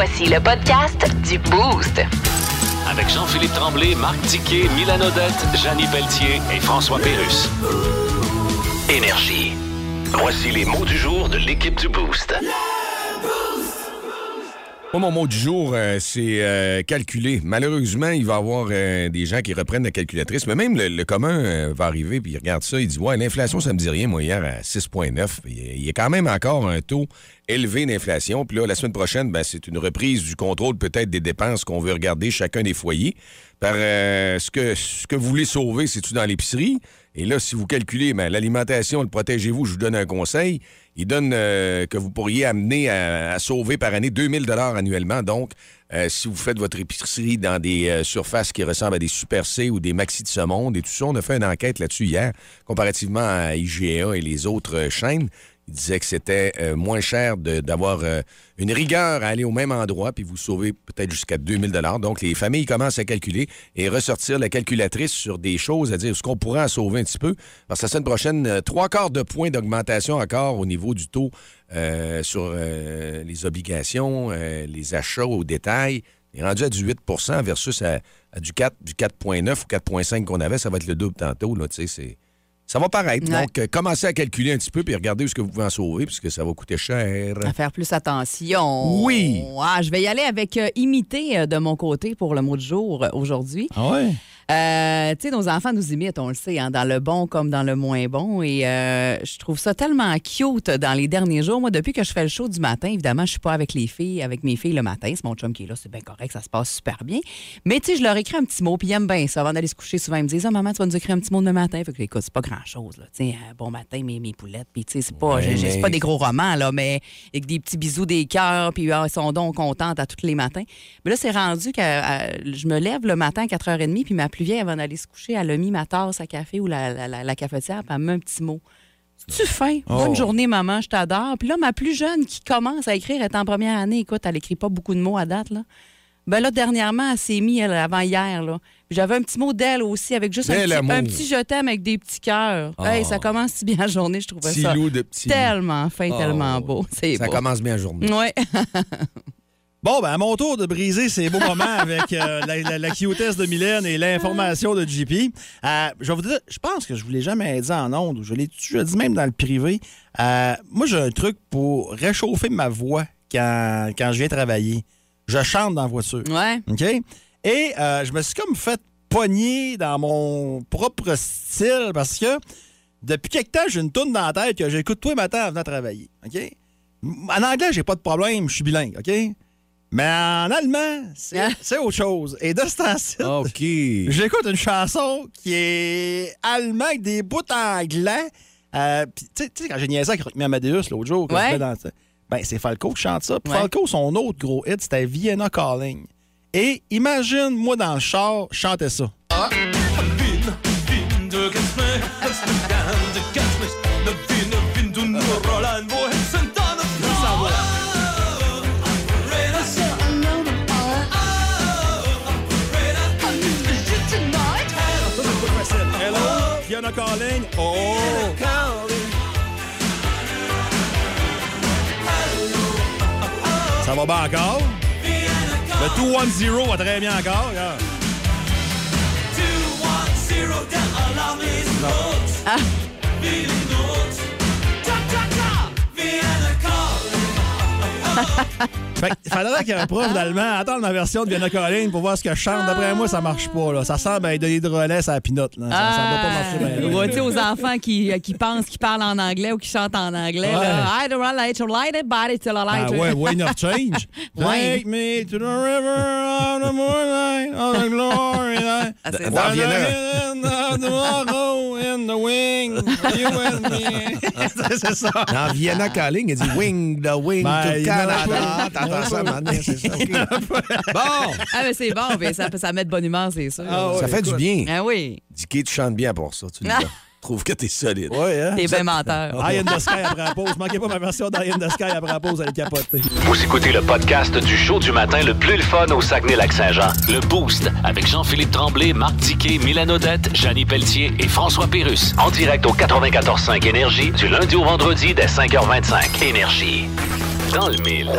Voici le podcast du Boost. Avec Jean-Philippe Tremblay, Marc Tiquet, Milan Odette, Janine Pelletier et François Pérus. Énergie. Voici les mots du jour de l'équipe du Boost. Moi, mon mot du jour, euh, c'est euh, calculer. Malheureusement, il va y avoir euh, des gens qui reprennent la calculatrice, mais même le, commun euh, va arriver puis il regarde ça, il dit Ouais, l'inflation, ça me dit rien, moi, hier, à 6,9. Il y a- quand même encore un taux élevé d'inflation. Puis là, la semaine prochaine, ben, c'est une reprise du contrôle peut-être des dépenses qu'on veut regarder chacun des foyers. Par ce, que, ce que vous voulez sauver, c'est-tu dans l'épicerie? Et là, si vous calculez ben, l'alimentation, le protégez-vous, je vous donne un conseil. Il donne euh, que vous pourriez amener à, sauver par année 2000 dollars annuellement. Donc, euh, si vous faites votre épicerie dans des euh, surfaces qui ressemblent à des Super C ou des Maxi de ce monde et tout ça, on a fait une enquête là-dessus hier, comparativement à IGA et les autres chaînes. Il disait que c'était euh, moins cher d'avoir euh, une rigueur à aller au même endroit, puis vous sauvez peut-être jusqu'à 2000 Donc, les familles commencent à calculer et ressortir la calculatrice sur des choses, à dire ce qu'on pourrait en sauver un petit peu. Parce que la semaine prochaine, euh, trois quarts de points d'augmentation encore au niveau du taux sur les obligations, les achats au détail. Il est rendu à du 8% versus à, du 4, du 4,9 ou 4,5 qu'on avait. Ça va être le double tantôt, là, c'est... Ça va paraître. Ouais. Donc, euh, commencez à calculer un petit peu puis regardez ce que vous pouvez en sauver puisque ça va coûter cher. À faire plus attention. Oui. Ah, je vais y aller avec euh, imiter euh, de mon côté pour le mot du jour aujourd'hui. Ah ouais? Euh, tu sais, nos enfants nous imitent, on le sait, hein, dans le bon comme dans le moins bon. Et euh, je trouve ça tellement cute dans les derniers jours. Moi, depuis que je fais le show du matin, évidemment, je suis pas avec les filles, avec mes filles le matin. C'est mon chum qui est là, c'est bien correct, ça se passe super bien. Mais tu sais, je leur écris un petit mot, puis ils aiment bien ça. Avant d'aller se coucher, souvent, ils me disent Ah, maman, tu vas nous écrire un petit mot demain matin. Fait que, écoute, c'est pas grand-chose, là. Tu sais, euh, bon matin, mes, mes poulettes. Puis, tu sais, c'est pas, Ouais, mais- pas des gros romans, là, mais avec des petits bisous, des cœurs, puis ah, ils sont donc contentes à tous les matins. Mais là, c'est rendu que euh, je me lève le matin à 4h30, puis ma plus vieille, avant d'aller se coucher, elle a mis ma tasse à café ou la, la, la- la cafetière, puis elle met un petit mot. Tu fin? Oh. Bonne journée, maman, je t'adore. Puis là, ma plus jeune qui commence à écrire, elle est en première année. Écoute, elle écrit pas beaucoup de mots à date, là. Ben là, dernièrement, elle s'est mise, avant hier, là. J'avais un petit mot d'elle aussi, avec juste un petit, un petit je t'aime avec des petits cœurs. Oh. Hey, ça commence si bien la journée, je trouvais Petit ça. loup de petit. Tellement fin, Oh. tellement beau. C'est Ça beau. commence bien la journée. Ouais. Bon, ben à mon tour de briser ces beaux moments avec euh, la, la, la cutesse de Mylène et l'information de JP. Euh, je vais vous dire, je pense que je ne vous l'ai jamais dit en ondes, je l'ai dis même dans le privé. Euh, moi, j'ai un truc pour réchauffer ma voix quand, quand je viens travailler. Je chante dans la voiture. Ouais. OK? Et euh, je me suis comme fait pogner dans mon propre style parce que depuis quelque temps, j'ai une tourne dans la tête que j'écoute tous les matins en venant travailler. OK? En anglais, j'ai pas de problème, je suis bilingue, OK? Mais en allemand, c'est Ah. c'est autre chose. Et de ce temps-ci, OK. j'écoute une chanson qui est allemand avec des bouts anglais. Euh, puis, tu sais- quand j'ai niaisé avec Rockmi Amadeus l'autre jour, quand Ouais. je vais dans ben, c'est Falco qui chante ça. Puis Ouais. Falco, son autre gros hit, c'était Vienna Calling. Et imagine, moi, dans le char, je chantais ça. Hello, Calling. Oh! Ça va bien encore? Le 2-1-0 va très bien encore. Fait qu'il faudrait qu'il y ait un prof d'allemand attendre ma version de Vienna Calling pour voir ce que je chante. D'après moi, ça marche pas. Là. Ça semble être donner de relais à la pinotte. Là. Ça, ça doit pas marcher bien. Ouais, tu sais, aux enfants qui, qui pensent qu'ils parlent en anglais ou qui chantent en anglais. Ouais. Là, I don't like to light it, but it's a Ah light. ouais, Wayne of Change. Take me to the river of the moonlight of the glory. Ah, c'est Dans Vienna. in the wing, you and me. c'est ça. Dans Vienna Calling, il dit Wing the Wing Ben, to Canada. pas. T'entends ça maintenant, c'est ça. Bon, Ah, mais c'est bon, mais ça, ça met de bonne humeur, c'est sûr. Ah ouais, ça fait du bien. Ah oui, Dicky, tu chantes bien pour ça, tu le Ah. dis. Trouve que t'es solide. Ouais, hein? t'es bien menteur. Eye in the Sky après la pause. Manquez pas ma version d'Eye in the Sky après la pause, elle est capotée. Vous écoutez le podcast du show du matin le plus le fun au Saguenay-Lac-Saint-Jean. Le Boost avec Jean-Philippe Tremblay, Marc Tiquet, Milan Odette, Janine Pelletier et François Pérus. En direct au 94.5 Énergie du lundi au vendredi dès 5h25. Énergie. Dans le mille.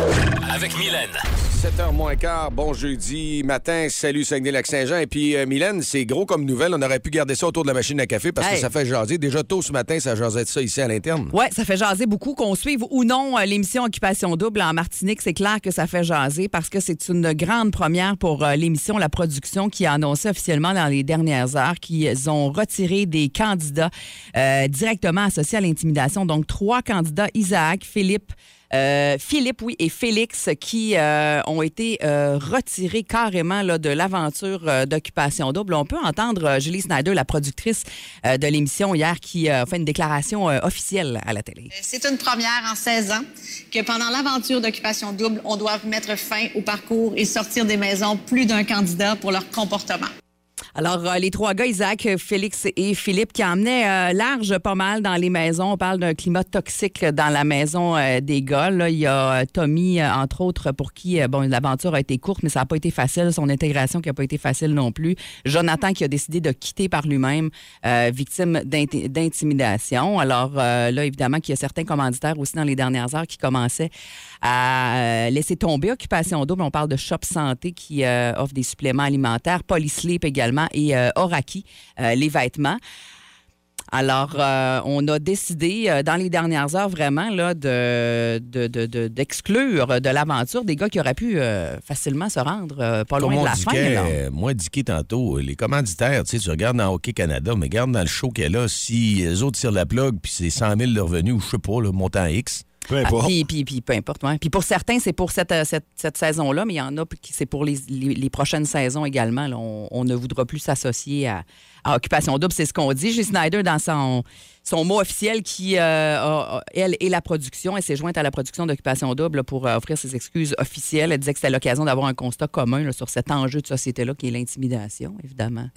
Avec Mylène. 7h moins quart, bon jeudi matin, salut Saguenay-Lac-Saint-Jean. Et puis, euh, Mylène, c'est gros comme nouvelle. On aurait pu garder ça autour de la machine à café parce que ça fait jaser. Déjà tôt ce matin, ça jasait de ça ici à l'interne. Oui, ça fait jaser beaucoup. Qu'on suive ou non euh, l'émission Occupation Double en Martinique, c'est clair que ça fait jaser parce que c'est une grande première pour euh, l'émission La Production qui a annoncé officiellement dans les dernières heures qu'ils ont retiré des candidats euh, directement associés à l'intimidation. Donc, trois candidats, Isaac, Philippe, euh, Philippe, oui, et Félix, qui euh, ont été euh, retirés carrément là, de l'aventure d'occupation double. On peut entendre Julie Snyder, la productrice de l'émission hier, qui a fait une déclaration officielle à la télé. C'est une première en 16 ans que pendant l'aventure d'occupation double, on doit mettre fin au parcours et sortir des maisons plus d'un candidat pour leur comportement. Alors, euh, les trois gars, Isaac, Félix et Philippe, qui emmenaient euh, large pas mal dans les maisons. On parle d'un climat toxique dans la maison euh, des gars. Là, il y a euh, Tommy, entre autres, pour qui bon, l'aventure a été courte, mais ça n'a pas été facile. Son intégration qui n'a pas été facile non plus. Jonathan qui a décidé de quitter par lui-même, victime d'inti- d'intimidation. Alors là, évidemment, qu'il y a certains commanditaires aussi dans les dernières heures qui commençaient à euh, laisser tomber Occupation Double. On parle de Shop Santé qui euh, offre des suppléments alimentaires, Polysleep également et euh, Oraki, les vêtements. Alors, euh, on a décidé euh, dans les dernières heures vraiment là, de, de- de- de- d'exclure de, l'aventure des gars qui auraient pu euh, facilement se rendre pas Comme loin de la fin. là. euh, moi, tantôt, les commanditaires, tu sais, tu regardes dans Hockey Canada, mais regarde dans le show qu'elle a, si les autres tirent la plug, puis c'est 100 000 de revenus, ou je sais pas, le montant X. Peu Ah, importe. puis, puis, puis peu importe. ouais. Puis pour certains, c'est pour cette, euh, cette, cette saison-là, mais il y en a qui c'est pour les, les- les prochaines saisons également. là. On, on ne voudra plus s'associer à, à Occupation Double, c'est ce qu'on dit. J. Snyder, dans son, son mot officiel, qui, euh, a- elle et la production, elle s'est jointe à la production d'Occupation Double pour euh, offrir ses excuses officielles. Elle disait que c'était l'occasion d'avoir un constat commun là, sur cet enjeu de société-là qui est l'intimidation, évidemment.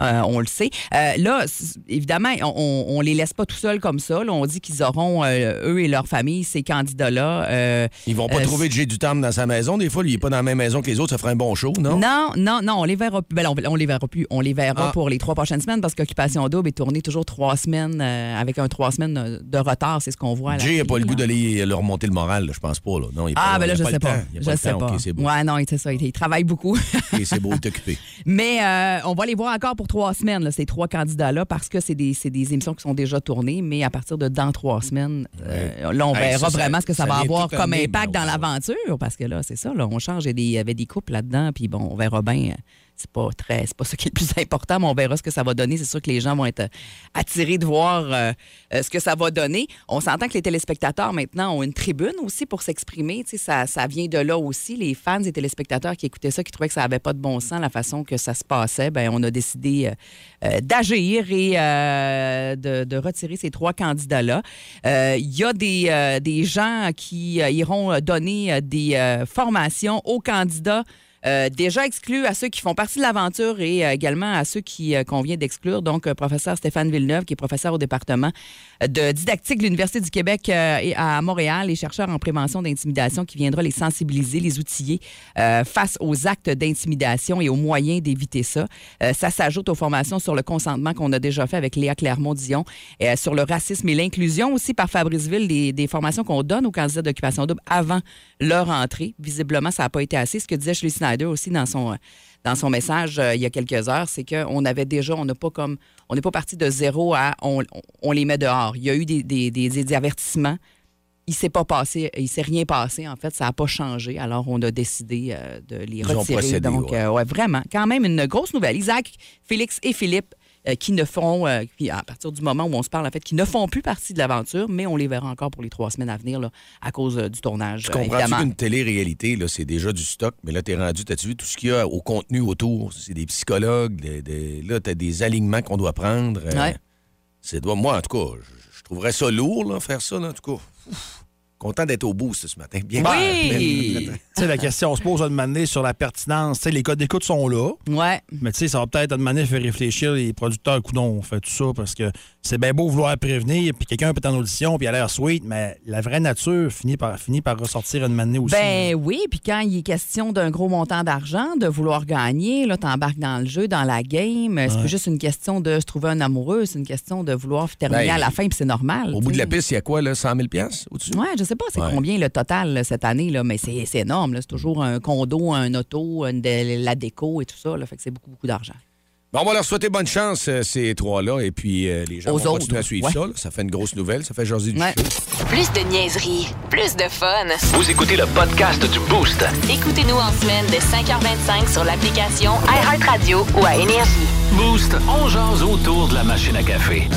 Euh, on le sait. Euh, là, évidemment, on, on les laisse pas tout seuls comme ça. là. On dit qu'ils auront, eux et leur famille, ces candidats-là. Ils vont pas trouver de J. Dutam dans sa maison. Des fois, lui, il est pas dans la même maison que les autres, ça ferait un bon show, non? non, non, non, on les verra plus. Ben, on, on les verra plus. On les verra Ah. pour les trois prochaines semaines parce qu'Occupation Double est tournée toujours trois semaines euh, avec un trois semaines de- retard. C'est ce qu'on voit. Jay n'a pas le goût d'aller leur remonter le moral, là, je pense pas. Là. Non, il Ah, ben là, je sais pas. Je sais pas. Ouais, non, c'est ça. Il, il travaille beaucoup. OK, c'est beau, il est occupé. Mais euh, on va les voir encore pour trois semaines, là, ces trois candidats-là, parce que c'est des, des émissions qui sont déjà tournées. Mais à partir de dans trois semaines, euh, là, on Hey, verra ça, ça- vraiment ce que ça, ça va avoir comme amener, impact ben, dans l'aventure. Parce que là, c'est ça, là, on change. Il y avait des couples là-dedans, puis bon, on verra bien. C'est pas très, c'est pas ça qui est le plus important, mais on verra ce que ça va donner. C'est sûr que les gens vont être euh, attirés de voir euh, euh, ce que ça va donner. On s'entend que les téléspectateurs maintenant ont une tribune aussi pour s'exprimer. Tu sais, ça, ça vient de là aussi. Les fans et téléspectateurs qui écoutaient ça, qui trouvaient que ça n'avait pas de bon sens la façon que ça se passait, ben on a décidé d'agir et de, de retirer ces trois candidats-là. Il y a des, des gens qui iront donner des formations aux candidats euh, déjà exclus à ceux qui font partie de l'aventure et euh, également à ceux qui euh, qu'on vient d'exclure. Donc, euh, professeur Stéphane Villeneuve, qui est professeur au département de didactique de l'Université du Québec à Montréal et chercheur en prévention d'intimidation qui viendra les sensibiliser, les outiller face aux actes d'intimidation et aux moyens d'éviter ça. Ça s'ajoute aux formations sur le consentement qu'on a déjà fait avec Léa Clermont-Dion, sur le racisme et l'inclusion aussi par Fabriceville, des, des formations qu'on donne aux candidats d'occupation double avant leur entrée. Visiblement, ça n'a pas été assez. Ce que disait Shirley Snyder aussi dans son, euh, dans son message euh, il y a quelques heures, c'est qu'on avait déjà, on n'a pas comme, on n'est pas parti de zéro à on, on- les met dehors. Il y a eu des, des, des- des avertissements. Il s'est pas passé, il s'est rien passé en fait, ça n'a pas changé. Alors on a décidé euh, de les Ils ont retirer. procédé, Donc ouais. ouais, vraiment, quand même une grosse nouvelle. Isaac, Félix et Philippe euh, qui ne feront, euh, qui, à partir du moment où on se parle, en fait, qui ne font plus partie de l'aventure, mais on les verra encore pour les trois semaines à venir là, à cause euh, du tournage. Tu qu'une télé-réalité, là, c'est déjà du stock, mais là, t'es rendu, t'as-tu vu tout ce qu'il y a au contenu autour? C'est des psychologues, des- des- là, t'as des alignements qu'on doit prendre. euh, Ouais. C'est. Moi, en tout cas, je, je trouverais ça lourd, là, faire ça, là, en tout cas. Ouf. Content d'être au bout ce matin. Bien Oui! Tu sais, la question se pose à demander sur la pertinence. Tu sais, les codes d'écoute sont là. Ouais. Mais tu sais, ça va peut-être à demander faire réfléchir les producteurs. Coudon, on fait tout ça parce que c'est bien beau vouloir prévenir, puis quelqu'un peut être en audition, puis il a l'air sweet, mais la vraie nature finit par, finit par ressortir une manée aussi. Ben oui, puis quand il est question d'un gros montant d'argent, de vouloir gagner, là, t'embarques dans le jeu, dans la game. C'est pas juste une question de se trouver un amoureux, c'est une question de vouloir terminer Ben, à la fin, puis c'est normal. Au bout de la piste, il y a quoi, là? 100 000 piastres au-dessus? Ouais, je sais pas c'est Ouais. combien le total là, cette année, là, mais c'est c'est énorme. C'est toujours un condo, un auto, une de- la déco et tout ça. Là, fait que c'est beaucoup, beaucoup d'argent. Bon, on va leur souhaiter bonne chance, euh, ces trois-là. Et puis, euh, les gens Aux vont autres, continuer à suivre ouais. ça. là. Ça fait une grosse nouvelle. Ça fait jaser du Ouais. Plus de niaiserie, plus de fun. Vous écoutez le podcast du Boost. Écoutez-nous en semaine de 5h25 sur l'application iHeartRadio ou à Énergie. Boost, on jase autour de la machine à café.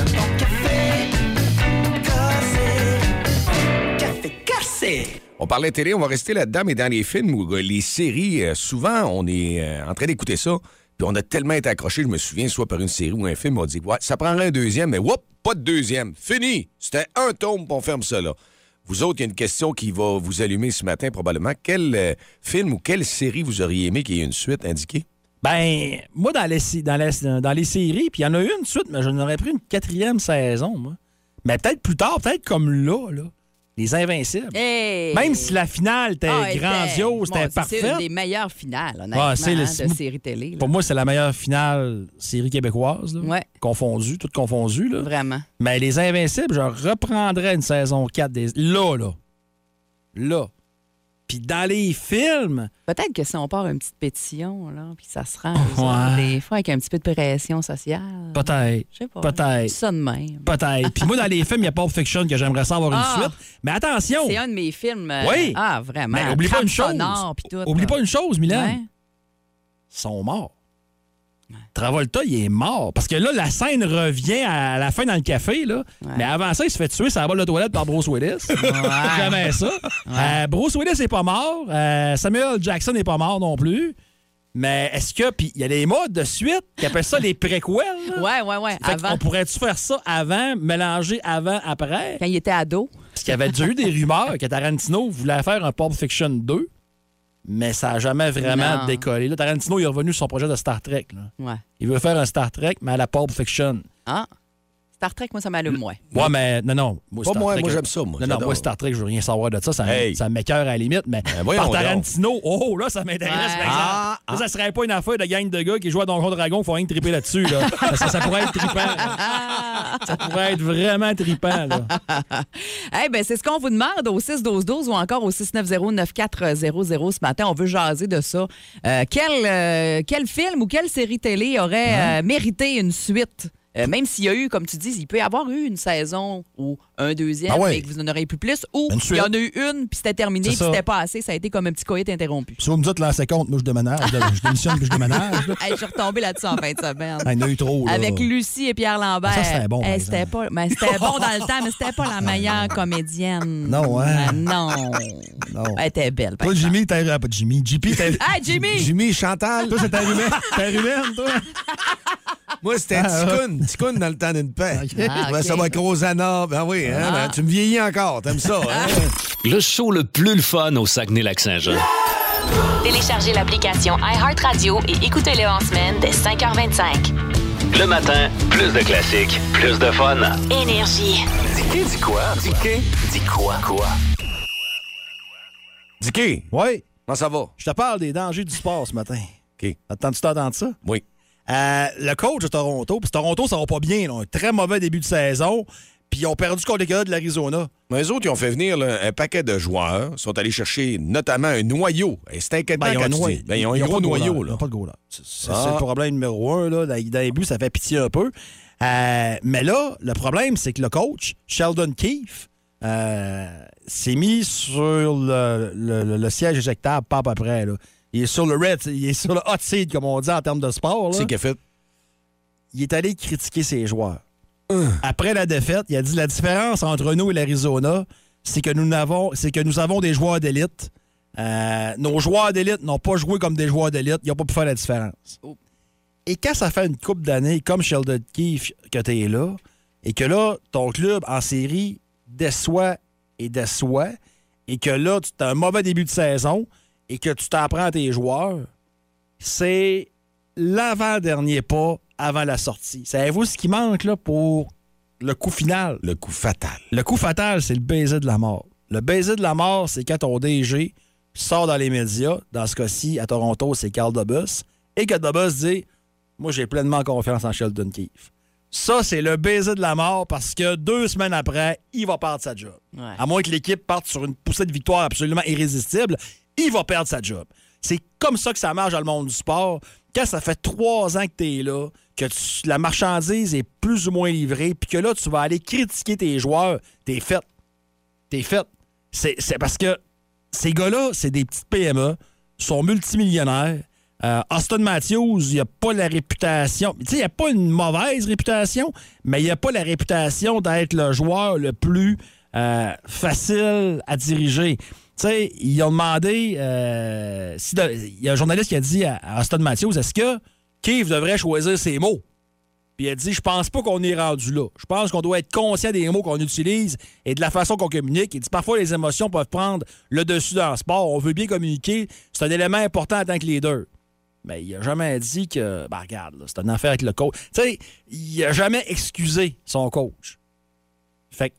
On parlait télé, on va rester là-dedans, mais dans les films ou euh, les séries, euh, souvent, on est euh, en train d'écouter ça, puis on a tellement été accroché, je me souviens, soit par une série ou un film, on dit, ouais, ça prendrait un deuxième, mais whoop, pas de deuxième. Fini! C'était un tome, on ferme ça là. Vous autres, il y a une question qui va vous allumer ce matin, probablement. Quel euh, film ou quelle série vous auriez aimé qu'il y ait une suite indiquée? Ben, moi, dans les, dans les, dans les séries, puis il y en a eu une suite, mais je n'aurais pris une quatrième saison, moi. Mais peut-être plus tard, peut-être comme là, là. Les Invincibles. Hey! Même si la finale était Ah, elle était- grandiose, mon Dieu, C'est une des meilleures finales, honnêtement, Ah, c'est le- hein, de séries télé. là. Pour moi, c'est la meilleure finale série québécoise, là. Ouais. Confondue, toutes confondues, là. Vraiment. Mais les Invincibles, je reprendrais une saison 4 des... Là, là. Là. Puis dans les films, Peut-être que si on part une petite pétition, là, puis ça se rend, Ouais. des fois avec un petit peu de pression sociale. peut-être. Je sais pas. Peut-être. Ça de même. Peut-être. Puis moi, dans les films, il y a Pulp Fiction que j'aimerais ça avoir une Ah! suite. Mais attention! C'est un de mes films. euh, Oui. Ah, vraiment. Mais oublie pas une chose. sonore, tout, Oublie là. pas une chose, Milan. Ouais. Ils sont morts. Travolta, il est mort. Parce que là, la scène revient à la fin dans le café, là. Ouais. Mais avant ça, il se fait tuer sur la balle de toilette par Bruce Willis. Jamais ça. Euh, Bruce Willis n'est pas mort. Euh, Samuel Jackson n'est pas mort non plus. Mais est-ce que. Puis il y a des modes de suite qui appellent ça les préquels. là? Ouais, ouais, ouais. Avant, On pourrait-tu faire ça avant, mélanger avant, après? quand il était ado. Parce qu'il y avait déjà eu des rumeurs que Tarantino voulait faire un Pulp Fiction 2, mais ça n'a jamais vraiment Non. décollé. Là, Tarantino il est revenu sur son projet de Star Trek. là. Ouais. Il veut faire un Star Trek, mais à la Pulp Fiction. Ah. Star Trek, moi, ça m'allume moins. Ouais, mais non, non. Moi, Pas Star moi, Trek, moi, j'aime ça, moi, Non, non, moi, Star Trek, je veux rien savoir de ça. Ça, Hey. ça m'écœure à la limite, mais voyons par. Tarantino, oh, là, ça m'intéresse, par exemple. ah, ça serait pas une affaire de gang de gars qui jouent à Donjon Dragon, faut rien triper là-dessus. Là. Parce que ça pourrait être trippant. ça pourrait être vraiment trippant. Là. Eh ben, c'est ce qu'on vous demande au 6-12-12 ou encore au 690-9400 ce matin. On veut jaser de ça. Euh, quel, euh, quel film ou quelle série télé aurait euh, mérité une suite? Euh, même s'il y a eu, comme tu dis, il peut y avoir eu une saison ou un deuxième, Ah ouais. mais que vous en aurez plus plus, ou Une il y en a eu une, puis c'était terminé, puis c'était pas assez, ça a été comme un petit coït interrompu. Si vous me dites lancer compte, moi, je déménage. Je démissionne puis je déménage. Hey, je suis retombée là-dessus en fin de semaine. Ah, Il y en a eu trop. là. Avec Lucie et Pierre Lambert. Ça, c'était bon, Eh, c'était pas, mais c'était bon dans le temps, mais c'était pas la meilleure comédienne. Non, hein? Ah, non. Non. Elle était belle. Toi. Jimmy, t'as. ah, pas Jimmy. JP, t'as. Ah, Jimmy! Jimmy Chantal. Toi, c'est ta humaine. Ta humaine, toi. Moi, c'était Ah, Ticoun. Ticoun dans le temps d'une paix. Ah. Ça va être Rosanna. Ben oui, hein, Ah. ben, tu me vieillis encore. T'aimes ça, hein? Le show le plus le fun au Saguenay-Lac-Saint-Jean. Téléchargez l'application iHeartRadio et écoutez-le en semaine dès 5h25. Le matin, plus de classiques, plus de fun. Énergie. Dis dis quoi? Dis dis quoi? Quoi? Dicky, Oui. comment ça va? Je te parle des dangers du sport ce matin. OK. Attends-tu t'entendre ça? Oui. Euh, le coach de Toronto, puis Toronto, ça va pas bien. là. Un très mauvais début de saison. Puis ils ont perdu contre les gars de l'Arizona. Mais eux autres, ils ont fait venir là, un paquet de joueurs. Ils sont allés chercher notamment un noyau. Et c'est inquiétant Ben, ils ont un noyau. Ben, ils ont un gros noyau. Ils Là. n'ont pas de goaler. C'est c'est Ah. le problème numéro un. Là. Dans, les buts, ça fait pitié un peu. Euh, mais là, le problème, c'est que le coach, Sheldon Keefe, euh, s'est mis sur le, le- le- le siège éjectable pas à peu près. Là. Il est sur le red, il est sur le hot seat, comme on dit en termes de sport. C'est qu'il a fait. il est allé critiquer ses joueurs. Après la défaite, il a dit la différence entre nous et l'Arizona, c'est que nous n'avons, c'est que nous avons des joueurs d'élite. Euh, nos joueurs d'élite n'ont pas joué comme des joueurs d'élite. Ils n'ont pas pu faire la différence. Et quand ça fait une coupe d'années, comme Sheldon Keefe, que tu es là, et que là, ton club en série déçoit et déçoit, et que là, tu as un mauvais début de saison et que tu t'apprends à tes joueurs, c'est l'avant-dernier pas avant la sortie. Savez-vous ce qui manque là, pour le coup final? Le coup fatal. Le coup fatal, c'est le baiser de la mort. Le baiser de la mort, c'est quand ton DG sort dans les médias. Dans ce cas-ci, à Toronto, c'est Carl Dubus. Et que Dubus dit Moi, j'ai pleinement confiance en Sheldon Keefe. Ça, c'est le baiser de la mort parce que deux semaines après, il va perdre sa job. Ouais. À moins que l'équipe parte sur une poussée de victoire absolument irrésistible, il va perdre sa job. C'est comme ça que ça marche dans le monde du sport. Quand ça fait trois ans que tu es là, que la marchandise est plus ou moins livrée, puis que là, tu vas aller critiquer tes joueurs, t'es fait. T'es fait. C'est parce que ces gars-là, c'est des petites PME, sont multimillionnaires. Euh, Austin Matthews, il a pas la réputation. Tu sais, il a pas une mauvaise réputation, mais il a pas la réputation d'être le joueur le plus euh, facile à diriger. Tu sais, ils ont demandé. euh, il y a un journaliste qui a dit à Austin Matthews est-ce que Keith devrait choisir ses mots puis a dit Je pense pas qu'on est rendu là. Je pense qu'on doit être conscient des mots qu'on utilise et de la façon qu'on communique. Il dit Parfois, les émotions peuvent prendre le dessus dans le sport. On veut bien communiquer. C'est un élément important en tant que leader. Mais il a jamais dit que, ben regarde, c'est une affaire avec le coach. Tu sais, il a jamais excusé son coach. Fait que,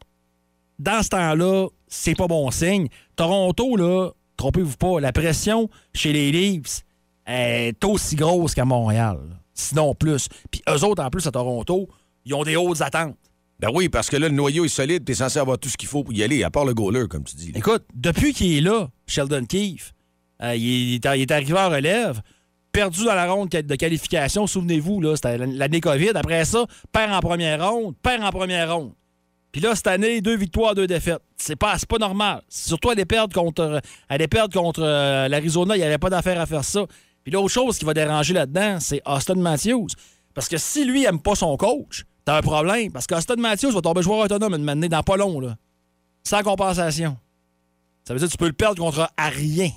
dans ce temps-là, c'est pas bon signe. Toronto, là, trompez-vous pas, la pression chez les Leafs est aussi grosse qu'à Montréal. Sinon plus. Puis eux autres, en plus, à Toronto, ils ont des hautes attentes. Ben oui, parce que là, le noyau est solide, t'es censé avoir tout ce qu'il faut pour y aller, à part le goaler, comme tu dis. là. Écoute, depuis qu'il est là, Sheldon Keefe, euh, il, est, il est arrivé en relève, perdu dans la ronde de qualification, souvenez-vous, là, c'était l'année COVID. Après ça, perd en première ronde, perd en première ronde. Puis là, cette année, deux victoires, deux défaites. C'est pas, c'est pas normal. Surtout aller perdre contre, aller perdre contre euh, l'Arizona, il n'y avait pas d'affaire à faire ça. Puis l'autre chose qui va déranger là-dedans, c'est Austin Matthews. Parce que si lui aime pas son coach, t'as un problème. Parce qu'Austin Matthews va tomber joueur autonome une année dans pas long, là. Sans compensation. Ça veut dire que tu peux le perdre contre à rien.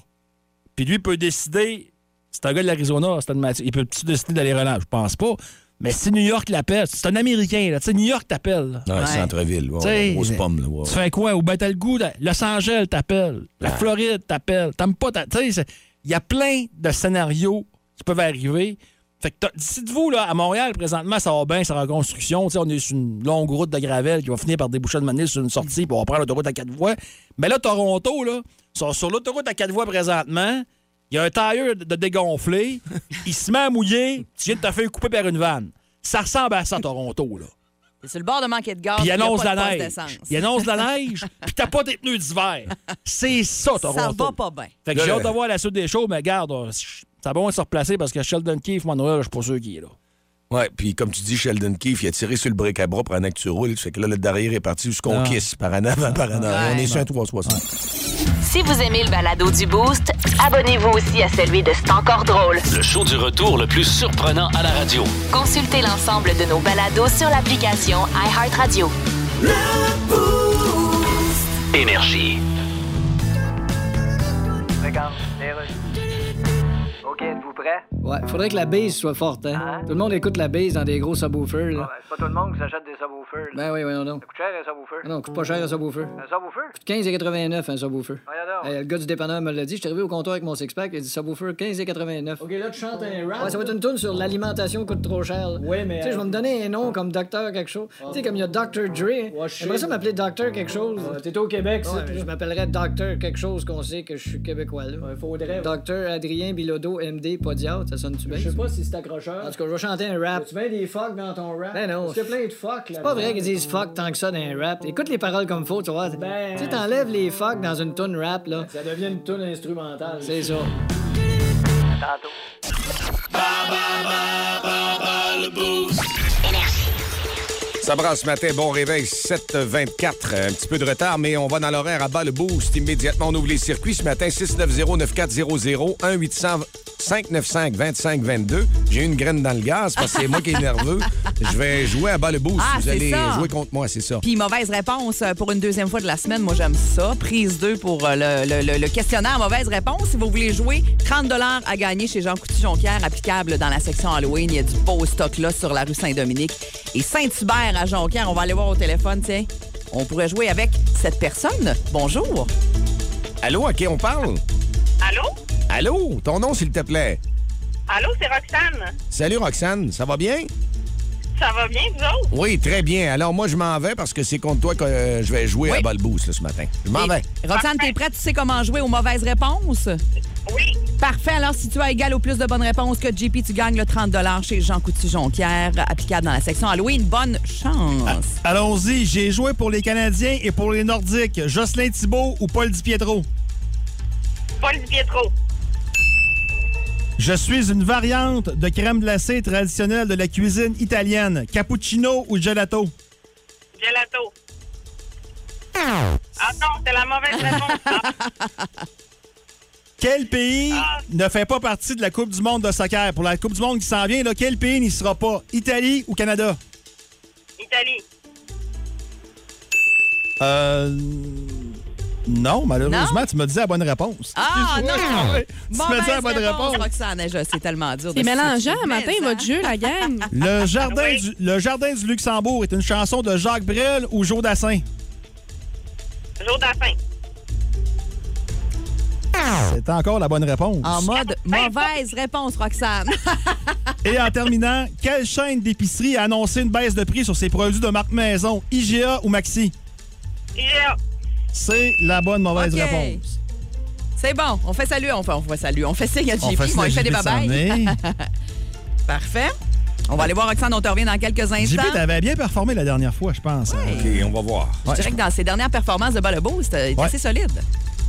Puis lui peut décider. C'est un gars de l'Arizona, Austin Matthews. Il peut-tu décider d'aller relancer? Je pense pas. Mais si New York l'appelle, c'est un Américain, là. Tu sais, New York t'appelle. Ouais, Ouais. centre-ville. Ouais, grosse pomme, là. ouais. Tu fais quoi? Ou ben t'as le goût. de- Los Angeles t'appelle. La Floride t'appelle. T'aimes pas ta. Tu sais, c'est- il y a plein de scénarios qui peuvent arriver. Fait que dites-vous, là, à Montréal, présentement, ça va bien, c'est en sais, on est sur une longue route de gravel qui va finir par déboucher de manille sur une sortie, puis on va prendre l'autoroute à quatre voies. Mais là, Toronto, là, sont sur l'autoroute à quatre voies présentement. Il y a un tailleur de dégonflé. il se met à mouiller. Tu viens de te faire couper par une vanne. Ça ressemble à ça, Toronto, là. C'est sur le bord de manquer de gaz. Puis il puis y a annonce la de neige. Il annonce la neige, puis t'as pas tes pneus d'hiver. C'est ça, Toronto. Ça va pas bien. Fait que j'ai hâte de voir la suite des shows, mais garde, ça va bien se replacer parce que Sheldon Keefe, Manuel, je suis pas sûr qu'il est là. Ouais, puis comme tu dis, Sheldon Keefe, il a tiré sur le bric-à-bras pendant que tu roules. Fait que là, le derrière est parti jusqu'on Ah. kiss, par en avant, par en arrière. On est sur un 360. Si vous aimez le balado du Boost, abonnez-vous aussi à celui de C'est encore drôle. Le show du retour le plus surprenant à la radio. Consultez l'ensemble de nos balados sur l'application iHeartRadio. Énergie. OK, êtes-vous prêts? Ouais, faudrait que la base soit forte, hein? Tout le monde écoute la base dans des gros subwoofers, Ouais, là. c'est pas tout le monde qui s'achète des subwoofers. là. Ben oui, voyons donc. Ça coûte cher, un subwoofer. Ah non, coûte pas cher un subwoofer. Un subwoofer? Coûte 15,89 un subwoofer. Voyons donc. Hey, le gars du dépanneur me l'a dit, je suis arrivé au comptoir avec mon six-pack, il a dit subwoofer 15,89. OK, là, tu chantes un rap. Ouais, ça va être une tune sur l'alimentation coûte trop cher. là. Ouais, mais, Tu sais, je vais euh, me donner un nom comme Docteur quelque chose. Tu sais, comme il y a Dr. Dre. J'aimerais ça m'appeler Docteur quelque chose. T'es au Québec, ça. Ouais, je m'appellerais Docteur quelque chose qu'on sait que je suis québécois, là. faudrait. Docteur Adrien Bilodeau, MD, Podiatre, ça sonne-tu bien? Je sais pas si c'est accrocheur. En tout cas, je vais chanter un rap. Tu mets des fuck dans ton rap? Ben non. Parce qu'il y a plein de fuck, là. C'est pas vrai qu'ils disent fuck tant que ça dans un rap. Écoute les paroles comme faut, tu vois. Ben, tu sais, t'enlèves les fuck dans une tune rap, là. Ça devient une tune instrumentale. C'est ça. Ça brasse ce matin, bon réveil, 7h24. Un petit peu de retard, mais on va dans l'horaire à bas le boost. Immédiatement, on ouvre les circuits ce matin, 690-9400, 595-2522. J'ai une graine dans le gaz parce que c'est moi qui est nerveux. Je vais jouer à bas le boost. Ah, Vous allez ça. jouer contre moi, c'est ça. Puis mauvaise réponse euh, pour une deuxième fois de la semaine. Moi, j'aime ça. Prise 2 pour euh, le, le- le- le questionnaire mauvaise réponse. Si vous voulez jouer, 30 à gagner chez Jean Coutu-Jonquière, applicable dans la section Halloween. Il y a du beau stock là sur la rue Saint-Dominique. Et Saint-Hubert à Jonquière, on va aller voir au téléphone, tiens. On pourrait jouer avec cette personne. Bonjour. Allô, à qui on parle? Allô? Allô, ton nom, s'il te plaît. Allô, c'est Roxane. Salut, Roxane. Ça va bien? Ça va bien, vous autres? Oui, très bien. Alors, moi, je m'en vais parce que c'est contre toi que euh, je vais jouer Oui. à là, ce matin. Je m'en vais. Roxane, t'es prête? Tu sais comment jouer aux mauvaises réponses? Oui. Parfait. Alors, si tu as égal ou plus de bonnes réponses que JP, tu gagnes le 30 chez Jean Coutu-Jonquière, applicable dans la section Halloween. Bonne chance. Allons-y, j'ai joué pour les Canadiens et pour les Nordiques. Jocelyn Thibault ou Paul Di Pietro? Paul Di Pietro. Je suis une variante de crème glacée traditionnelle de la cuisine italienne. Cappuccino ou gelato? Gelato. Ah non, c'est la mauvaise réponse. Quel pays ne fait pas partie de la Coupe du monde de soccer? Pour la Coupe du monde qui s'en vient, là, quel pays n'y sera pas? Italie ou Canada? Italie. Euh. Non, malheureusement, tu m'as dit la bonne réponse. Ah, non! ouais. Tu m'as dit la bonne réponse. Je- c'est tellement dur. C'est mélangeant, situer, matin, mais, votre hein? jeu, la gang. Le jardin, Oui. du, le jardin du Luxembourg est une chanson de Jacques Brel ou Joe Dassin? Jour d'afin. C'est encore la bonne réponse. En mode mauvaise réponse, Roxane. Et en terminant, quelle chaîne d'épicerie a annoncé une baisse de prix sur ses produits de marque maison, IGA ou Maxi? IGA. C'est la bonne mauvaise réponse. C'est bon. On fait salut, on fait, on fait salut. On fait signe à On JP. fait Bon, il fait des babayes. Parfait. On va aller voir Roxane, on te revient dans quelques instants. JP, t'avais bien performé la dernière fois, je pense. OK, on va voir. Je dirais que dans ses dernières performances de Ball Boost, il est Ouais. assez solide.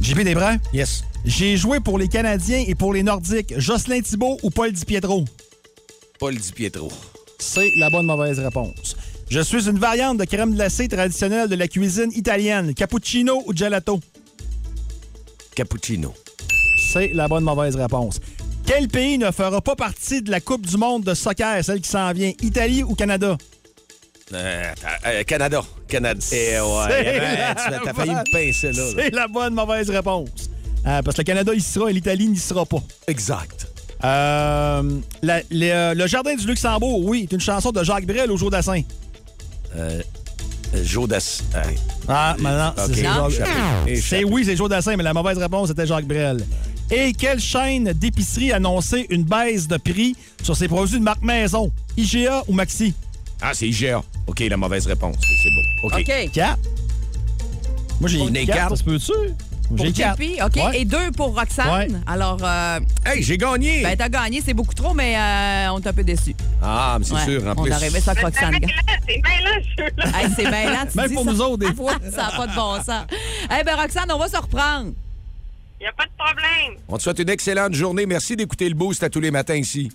JP Desbrun, Yes. J'ai joué pour les Canadiens et pour les Nordiques. Jocelyn Thibault ou Paul Di Pietro? Paul Di Pietro. C'est la bonne mauvaise réponse. Je suis une variante de crème glacée traditionnelle de la cuisine italienne. Cappuccino ou gelato? Cappuccino. C'est la bonne mauvaise réponse. Quel pays ne fera pas partie de la Coupe du monde de soccer, celle qui s'en vient? Italie ou Canada? Euh, euh, Canada. Canada. Eh ouais, la tu t'as failli me pincer là. là. C'est la bonne mauvaise réponse. Euh, parce que le Canada y sera et l'Italie n'y sera pas. Exact. Euh, la- les, euh, le Jardin du Luxembourg, oui, est une chanson de Jacques Brel au jour d'Assin. Euh, Joe Dassin. Ah, maintenant, OK. c'est. C'est oui, c'est Joe Dassin, mais la mauvaise réponse, c'était Jacques Brel. Et quelle chaîne d'épicerie a annoncé une baisse de prix sur ses produits de marque maison? IGA ou Maxi? Ah, c'est IGA. OK, la mauvaise réponse. C'est beau. OK. OK. Quatre. Moi, j'ai On est quatre, quatre. ça se peut-tu? Pour J'ai quatre. JP, OK. Ouais. Et deux pour Roxane? Ouais. Alors, euh, Hey, j'ai gagné! ben, t'as gagné, c'est beaucoup trop, mais euh, on est un peu déçus. ah, mais c'est Ouais, sûr, en on plus. a rêvé ça, C'est Roxane. c'est bien là, ce jeu-là. Hey, c'est bien là, tu Même dis pour ça. nous autres, des fois. ça n'a pas de bon sens. Eh bien, Roxane, on va se reprendre. Il n'y a pas de problème. On te souhaite une excellente journée. Merci d'écouter le boost à tous les matins ici.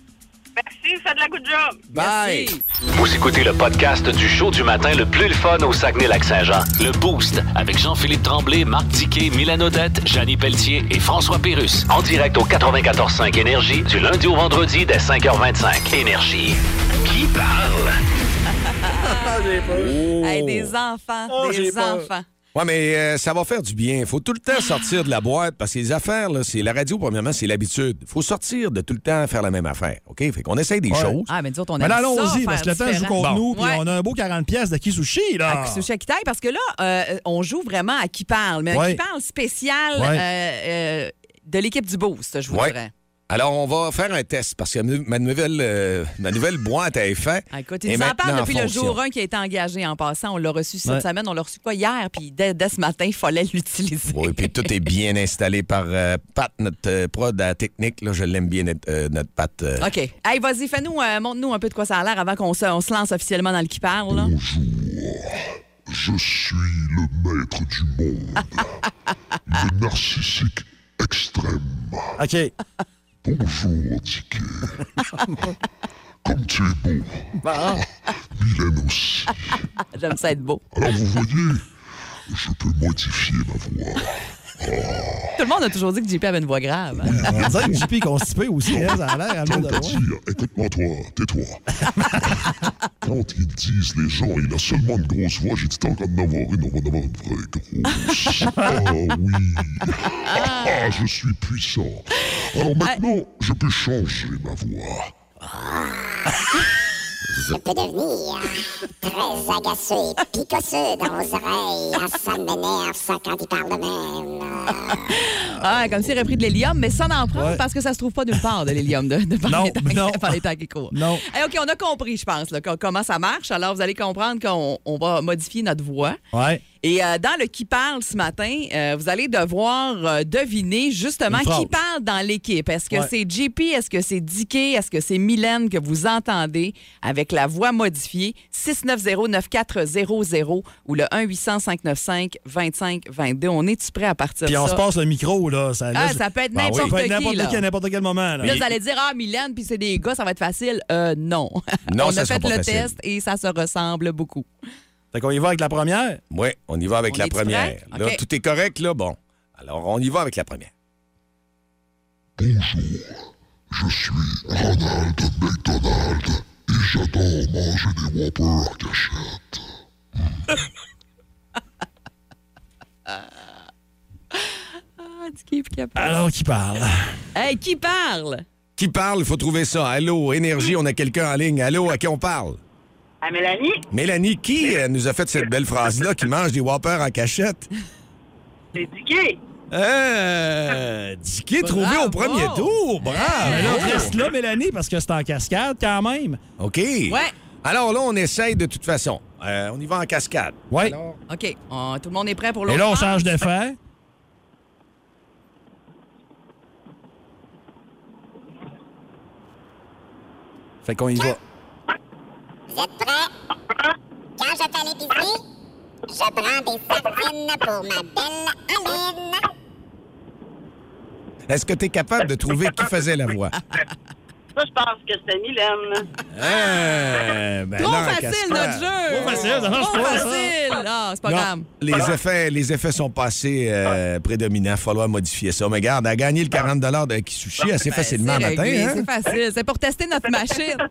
Merci, faites de la good job. Bye! Merci. Vous écoutez le podcast du show du matin le plus le fun au Saguenay-Lac-Saint-Jean. Le Boost avec Jean-Philippe Tremblay, Marc Diquet, Milan Odette, Janine Pelletier et François Pérus. En direct au 94.5 Énergie du lundi au vendredi dès 5h25. Énergie. Qui parle? Hey, des enfants, Oh, j'ai des peur. Ouais, mais euh, ça va faire du bien. faut tout le temps sortir de la boîte parce que les affaires, là, c'est la radio, premièrement, c'est l'habitude. faut sortir de tout le temps faire la même affaire. OK? Fait qu'on essaye des Ouais. choses. Ah, mais nous autres, on Mais aime allons-y, parce que le temps joue contre Bon. nous, puis Ouais. on a un beau 40$ pièces de Kisushi, là. À Sushi Akitaï, parce que là, euh, on joue vraiment à qui parle, mais à Ouais. qui parle spécial Ouais. euh, euh, de l'équipe du Boost, je vous Ouais. dirais. Alors, on va faire un test parce que ma nouvelle, euh, ma nouvelle boîte à effet. Ah, Écoute, nous en en depuis le jour 1 qui a été engagé en passant. On l'a reçu cette Ouais. semaine, on l'a reçu quoi hier, puis dès, dès ce matin, il fallait l'utiliser. Oui, puis tout est bien installé par euh, Pat, notre euh, prod à technique. Là, je l'aime bien, notre, euh, notre Pat. euh. OK. Hey, vas-y, fais-nous, euh, montre-nous un peu de quoi ça a l'air avant qu'on se, on se lance officiellement dans le qui parle. là. Je suis le maître du monde. le narcissique extrême. OK. Bonjour, Ticket. Comme tu es beau. Mylène aussi. J'aime ça être beau. Alors, vous voyez, je peux modifier ma voix. Tout le monde a toujours dit que JP avait une voix grave. hein? On dirait que JP constipé aussi, hein, ça a l'air dire, écoute-moi toi, tais-toi. Quand ils disent les gens, il a seulement une grosse voix, j'ai dit tant qu'à en avoir une, on va en avoir une vraie grosse. Ah oui. Ah, je suis puissant. Alors maintenant, je peux changer ma voix. Je peux devenir très agacé picosseux dans vos oreilles. Ça m'énerve, ça, quand il parle de même. Ah, comme s'il aurait pris de l'hélium, mais sans en prendre Ouais. parce que ça se trouve pas nulle part de l'hélium de, de par, Non, les temps, non. par les temps qui courent. Non. Hey, OK, on a compris, je pense, là, comment ça marche. Alors, vous allez comprendre qu'on on va modifier notre voix. Ouais. Et euh, dans le qui parle ce matin, euh, vous allez devoir euh, deviner justement qui parle dans l'équipe. Est-ce que Ouais. c'est JP, est-ce que c'est Dicky, est-ce que c'est Mylène que vous entendez avec la voix modifiée? 690-9400 ou le 1-800-595-2522. On est-tu prêt à partir Puis on se passe le micro, là. Ça, là, Ah, ça peut être Ben oui. n'importe Ça peut être qui, n'importe là. qui à n'importe quel moment. Là. Là, vous allez dire, ah, Mylène, puis c'est des gars, ça va être facile. Non. Non, On ça a fait pas le facile. test et ça se ressemble beaucoup. Fait qu'on y va avec la première? Oui, on y va avec On la première. Là, tout est correct, là? Bon. Alors, on y va avec la première. Bonjour, je suis Ronald McDonald et j'adore manger des Whoppers en cachette. Ah, capable. Alors, qui parle? Hey, qui parle? Qui parle? Il faut trouver ça. Allô, Énergie, on a quelqu'un en ligne. Allô, à qui on parle? À Mélanie, Mélanie, qui euh, nous a fait cette belle phrase-là, qui mange des Whoppers en cachette? c'est Dicky. Euh, Dicky trouvé au premier tour. Mais Bravo! là, reste là, Mélanie, parce que c'est en cascade quand même. OK. Ouais. Alors là, on essaye de toute façon. Euh, on y va en cascade. Oui. OK. on- tout le monde est prêt pour Et l'autre là, on change de fer. Fait qu'on y va. Vous êtes prêts? Quand je fais l'épicerie, je prends des sardines pour ma belle Aline. Est-ce que tu es capable de trouver qui faisait la voix? Ça, je pense que c'était Mylène. Euh, ben Trop facile, notre jeu! Trop facile, ça marche Trop pas, facile! Ah, c'est pas Non, grave. les effets, les effets sont passés euh, prédominants. Il va falloir modifier ça. Mais regarde, elle a gagné le 40 de Kisushi assez facilement Ben, C'est matin. hein? C'est facile. C'est pour tester notre machine.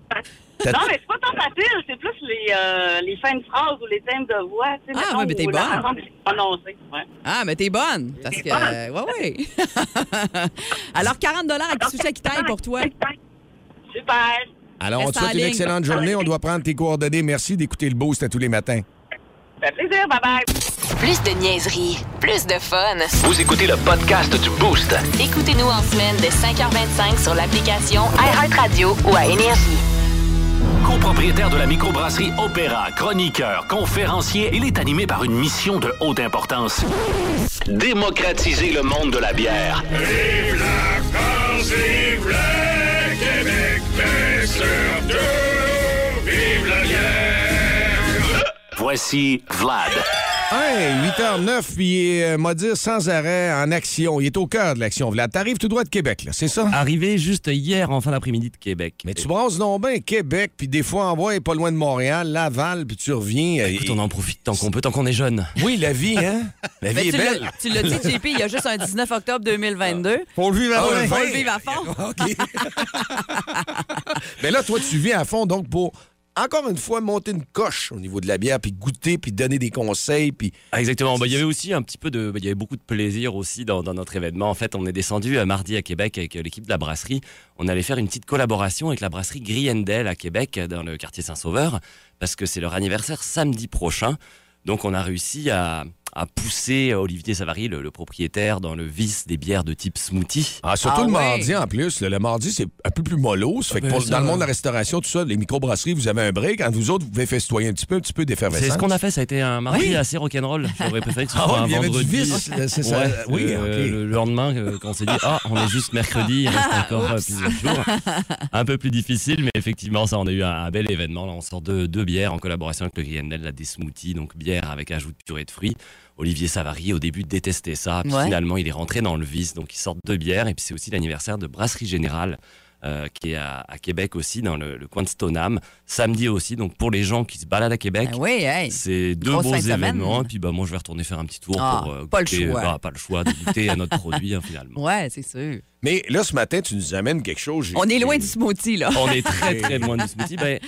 Non, mais c'est pas tant facile. C'est plus les, euh, les fins de phrases ou les thèmes de voix. tu sais, Ah, ouais, mais t'es bonne. Ouais. Ah, mais t'es bonne. Parce que. euh, ouais, ouais. Alors, 40 à Kisushi qui taille pour toi. Super. Alors, on te souhaite une ligne. excellente journée. On doit prendre tes coordonnées. Merci d'écouter le boost à tous les matins. Ça fait plaisir. Bye-bye. Plus de niaiserie, plus de fun. Vous écoutez le podcast du Boost. Écoutez-nous en semaine de 5h25 sur l'application iHeartRadio ou à Énergie. Copropriétaire de la microbrasserie Opéra, chroniqueur, conférencier, il est animé par une mission de haute importance. Démocratiser le monde de la bière. Vive la France, vive mais Voici Vlad. Hey, 8h09, puis il est, euh, m'a dit sans arrêt en action. Il est au cœur de l'action. Vlad, t'arrives tout droit de Québec, là, c'est ça? Arrivé juste hier en fin d'après-midi de Québec. Mais tu brasses non bien Québec, puis des fois, en voie, pas loin de Montréal, Laval, puis tu reviens. euh, Écoute, on en profite tant qu'on peut, tant qu'on est jeune. Oui, la vie, hein? La Mais vie est tu l'as- belle. tu l'as dit, JP, il y a juste un 19 octobre 2022. Faut le vivre à Ah fond. Faut le vivre à fond. OK. Mais là, toi, tu viens à fond, donc, pour, encore une fois, monter une coche au niveau de la bière, puis goûter, puis donner des conseils, puis... Ah, exactement. Bah, Il y avait aussi un petit peu de, bah, il y avait beaucoup de plaisir aussi dans, dans notre événement. En fait, on est descendu mardi à Québec avec euh, l'équipe de la brasserie. On allait faire une petite collaboration avec la brasserie Griendel à Québec, euh, dans le quartier Saint-Sauveur, parce que c'est leur anniversaire samedi prochain. Donc, on a réussi à, à pousser euh, Olivier Savary, le, le propriétaire, dans le vice des bières de type smoothie. Ah, surtout Ah le ouais. mardi, en plus. Le, le mardi, c'est un peu plus mollo. Ça fait que ben pour- ça- dans le monde de la restauration, tout ça, les microbrasseries, vous avez un break. Quand vous autres, vous pouvez festoyer un petit peu, un petit peu d'effervescence. C'est ce qu'on a fait, ça a été un mardi Oui. assez rock'n'roll. J'aurais préféré que ce Ah soit oui, un il y avait du vendredi. vice, c'est ça. Ouais, Oui, euh, ok. le lendemain, euh, quand on s'est dit, ah, on est juste mercredi, il reste encore euh, plusieurs jours. Un peu plus difficile, mais effectivement, ça, on a eu un, un bel événement. Là, on sort de deux bières en collaboration avec le Griendel, là, des smoothies, donc bière avec ajout de purée de fruits. Olivier Savary, au début, détestait ça. Puis Ouais. finalement, il est rentré dans le vice. Donc, il sort deux bières. Et puis, c'est aussi l'anniversaire de Brasserie Générale euh, qui est à, à Québec aussi, dans le, le coin de Stoneham. Samedi aussi, donc pour les gens qui se baladent à Québec, Ah oui, hey. c'est deux beaux événements. Et puis bah, moi, je vais retourner faire un petit tour Ah, pour euh, pas le choix. bah, pas le choix de goûter à notre produit hein, finalement. Ouais, c'est sûr. Mais là, ce matin, tu nous amènes quelque chose. On est loin du smoothie, là. On est très très loin du smoothie. Ben,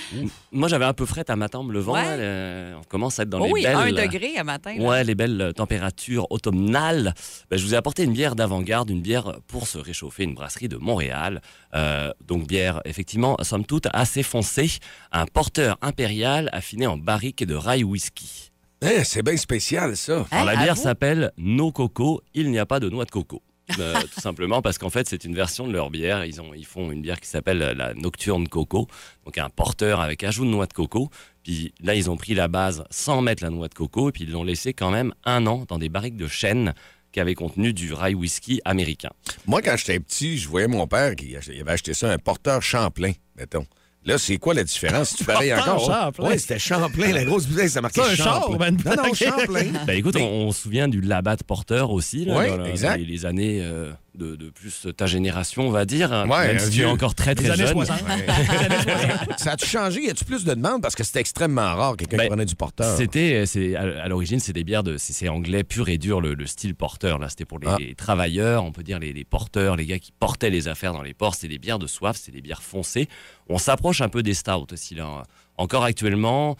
moi, j'avais un peu fret à matin en me levant. Ouais. là, le- on commence à être dans Oh les oui, belles. un degré à matin. là. Ouais, les belles euh, températures automnales. Ben, je vous ai apporté une bière d'avant-garde, une bière pour se réchauffer, une brasserie de Montréal. Euh, donc bière, effectivement, somme toute assez foncée. Un porteur impérial affiné en barrique de rye whisky. Hein, c'est bien spécial, ça. Alors, la bière s'appelle No Coco. Il n'y a pas de noix de coco. Euh, tout simplement parce qu'en fait, c'est une version de leur bière. Ils, ont, ils font une bière qui s'appelle la Nocturne Coco, donc un porteur avec ajout de noix de coco. Puis là, ils ont pris la base sans mettre la noix de coco, et puis ils l'ont laissé quand même un an dans des barriques de chêne qui avaient contenu du rye whisky américain. Moi, quand j'étais petit, je voyais mon père qui avait acheté ça, un porteur Champlain, mettons. Là, c'est quoi la différence? Tu pareil Porteur encore? Champlain? Oui, c'était Champlain. La grosse bouteille, ça marquait char, Champlain. ben, non, non. Champlain. Ben écoute, on, on se souvient du Labatt Porter aussi, là, Ouais, dans la- exact. les, les années euh, de, de plus ta génération, on va dire. hein, Ouais, même si tu es encore très Les très années jeune. 60. ça a-tu changé? Y a-tu plus de demandes? Parce que c'était extrêmement rare, quelqu'un Ben, qui prenait du porteur. C'était, c'est à, l'origine, c'est des bières de, c'est anglais pur et dur le, le style porteur. Là, c'était pour les, Ah. les travailleurs, on peut dire les, les porteurs, les gars qui portaient les affaires dans les ports. C'est des bières de soif, c'est des bières foncées. On s'approche un peu des stouts aussi là. Encore actuellement.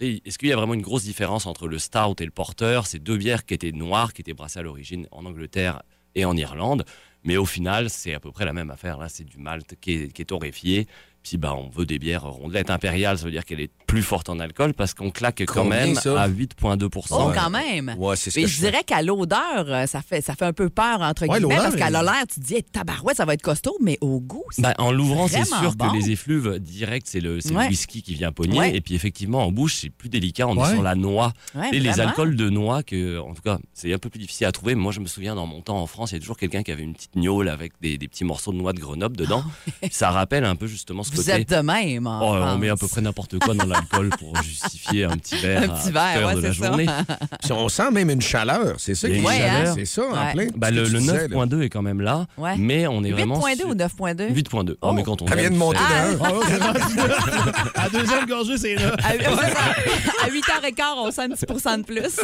Est-ce qu'il y a vraiment une grosse différence entre le stout et le porteur C'est deux bières qui étaient noires, qui étaient brassées à l'origine en Angleterre et en Irlande. Mais au final, c'est à peu près la même affaire. Là, c'est du malt qui est, qui est torréfié. Puis bah, on veut des bières rondelette impériale, ça veut dire qu'elle est plus forte en alcool parce qu'on claque quand Combien, même ça? à 8,2 Oh, quand même. Ouais, c'est ce Mais que je dirais qu'à l'odeur, euh, ça fait, ça fait un peu peur, entre Ouais, guillemets, parce qu'à l'air, tu te dis, hey, tabarouette, ça va être costaud, mais au goût, c'est Bah, en l'ouvrant, c'est sûr bon. que les effluves directs, c'est le, c'est le whisky qui vient pogner. Ouais. Et puis effectivement, en bouche, c'est plus délicat. On Ouais. est sur la noix. Ouais, et les alcools de noix, que, en tout cas, c'est un peu plus difficile à trouver. Moi, je me souviens, dans mon temps en France, il y a toujours quelqu'un qui avait une petite gnôle avec des, des petits morceaux de noix de Grenoble dedans. ça rappelle un peu justement ce Vous êtes de même. en Oh, on met à peu près n'importe quoi dans l'alcool pour justifier un petit verre, Un à petit toute verre, heure ouais, de la ça. journée. Puis on sent même une chaleur. C'est ça qui a une est chaleur. C'est ça, en Ouais. plein. Bah, le tu le disais, là. 9.2 est quand même là, Ouais. mais on est vraiment 8.2 sur- ou 9.2? 8.2. Oh, mais quand on Elle vient de monter Ah. À la deuxième gorgée, c'est là. À, à 8h15, on sent un petit pourcent de plus.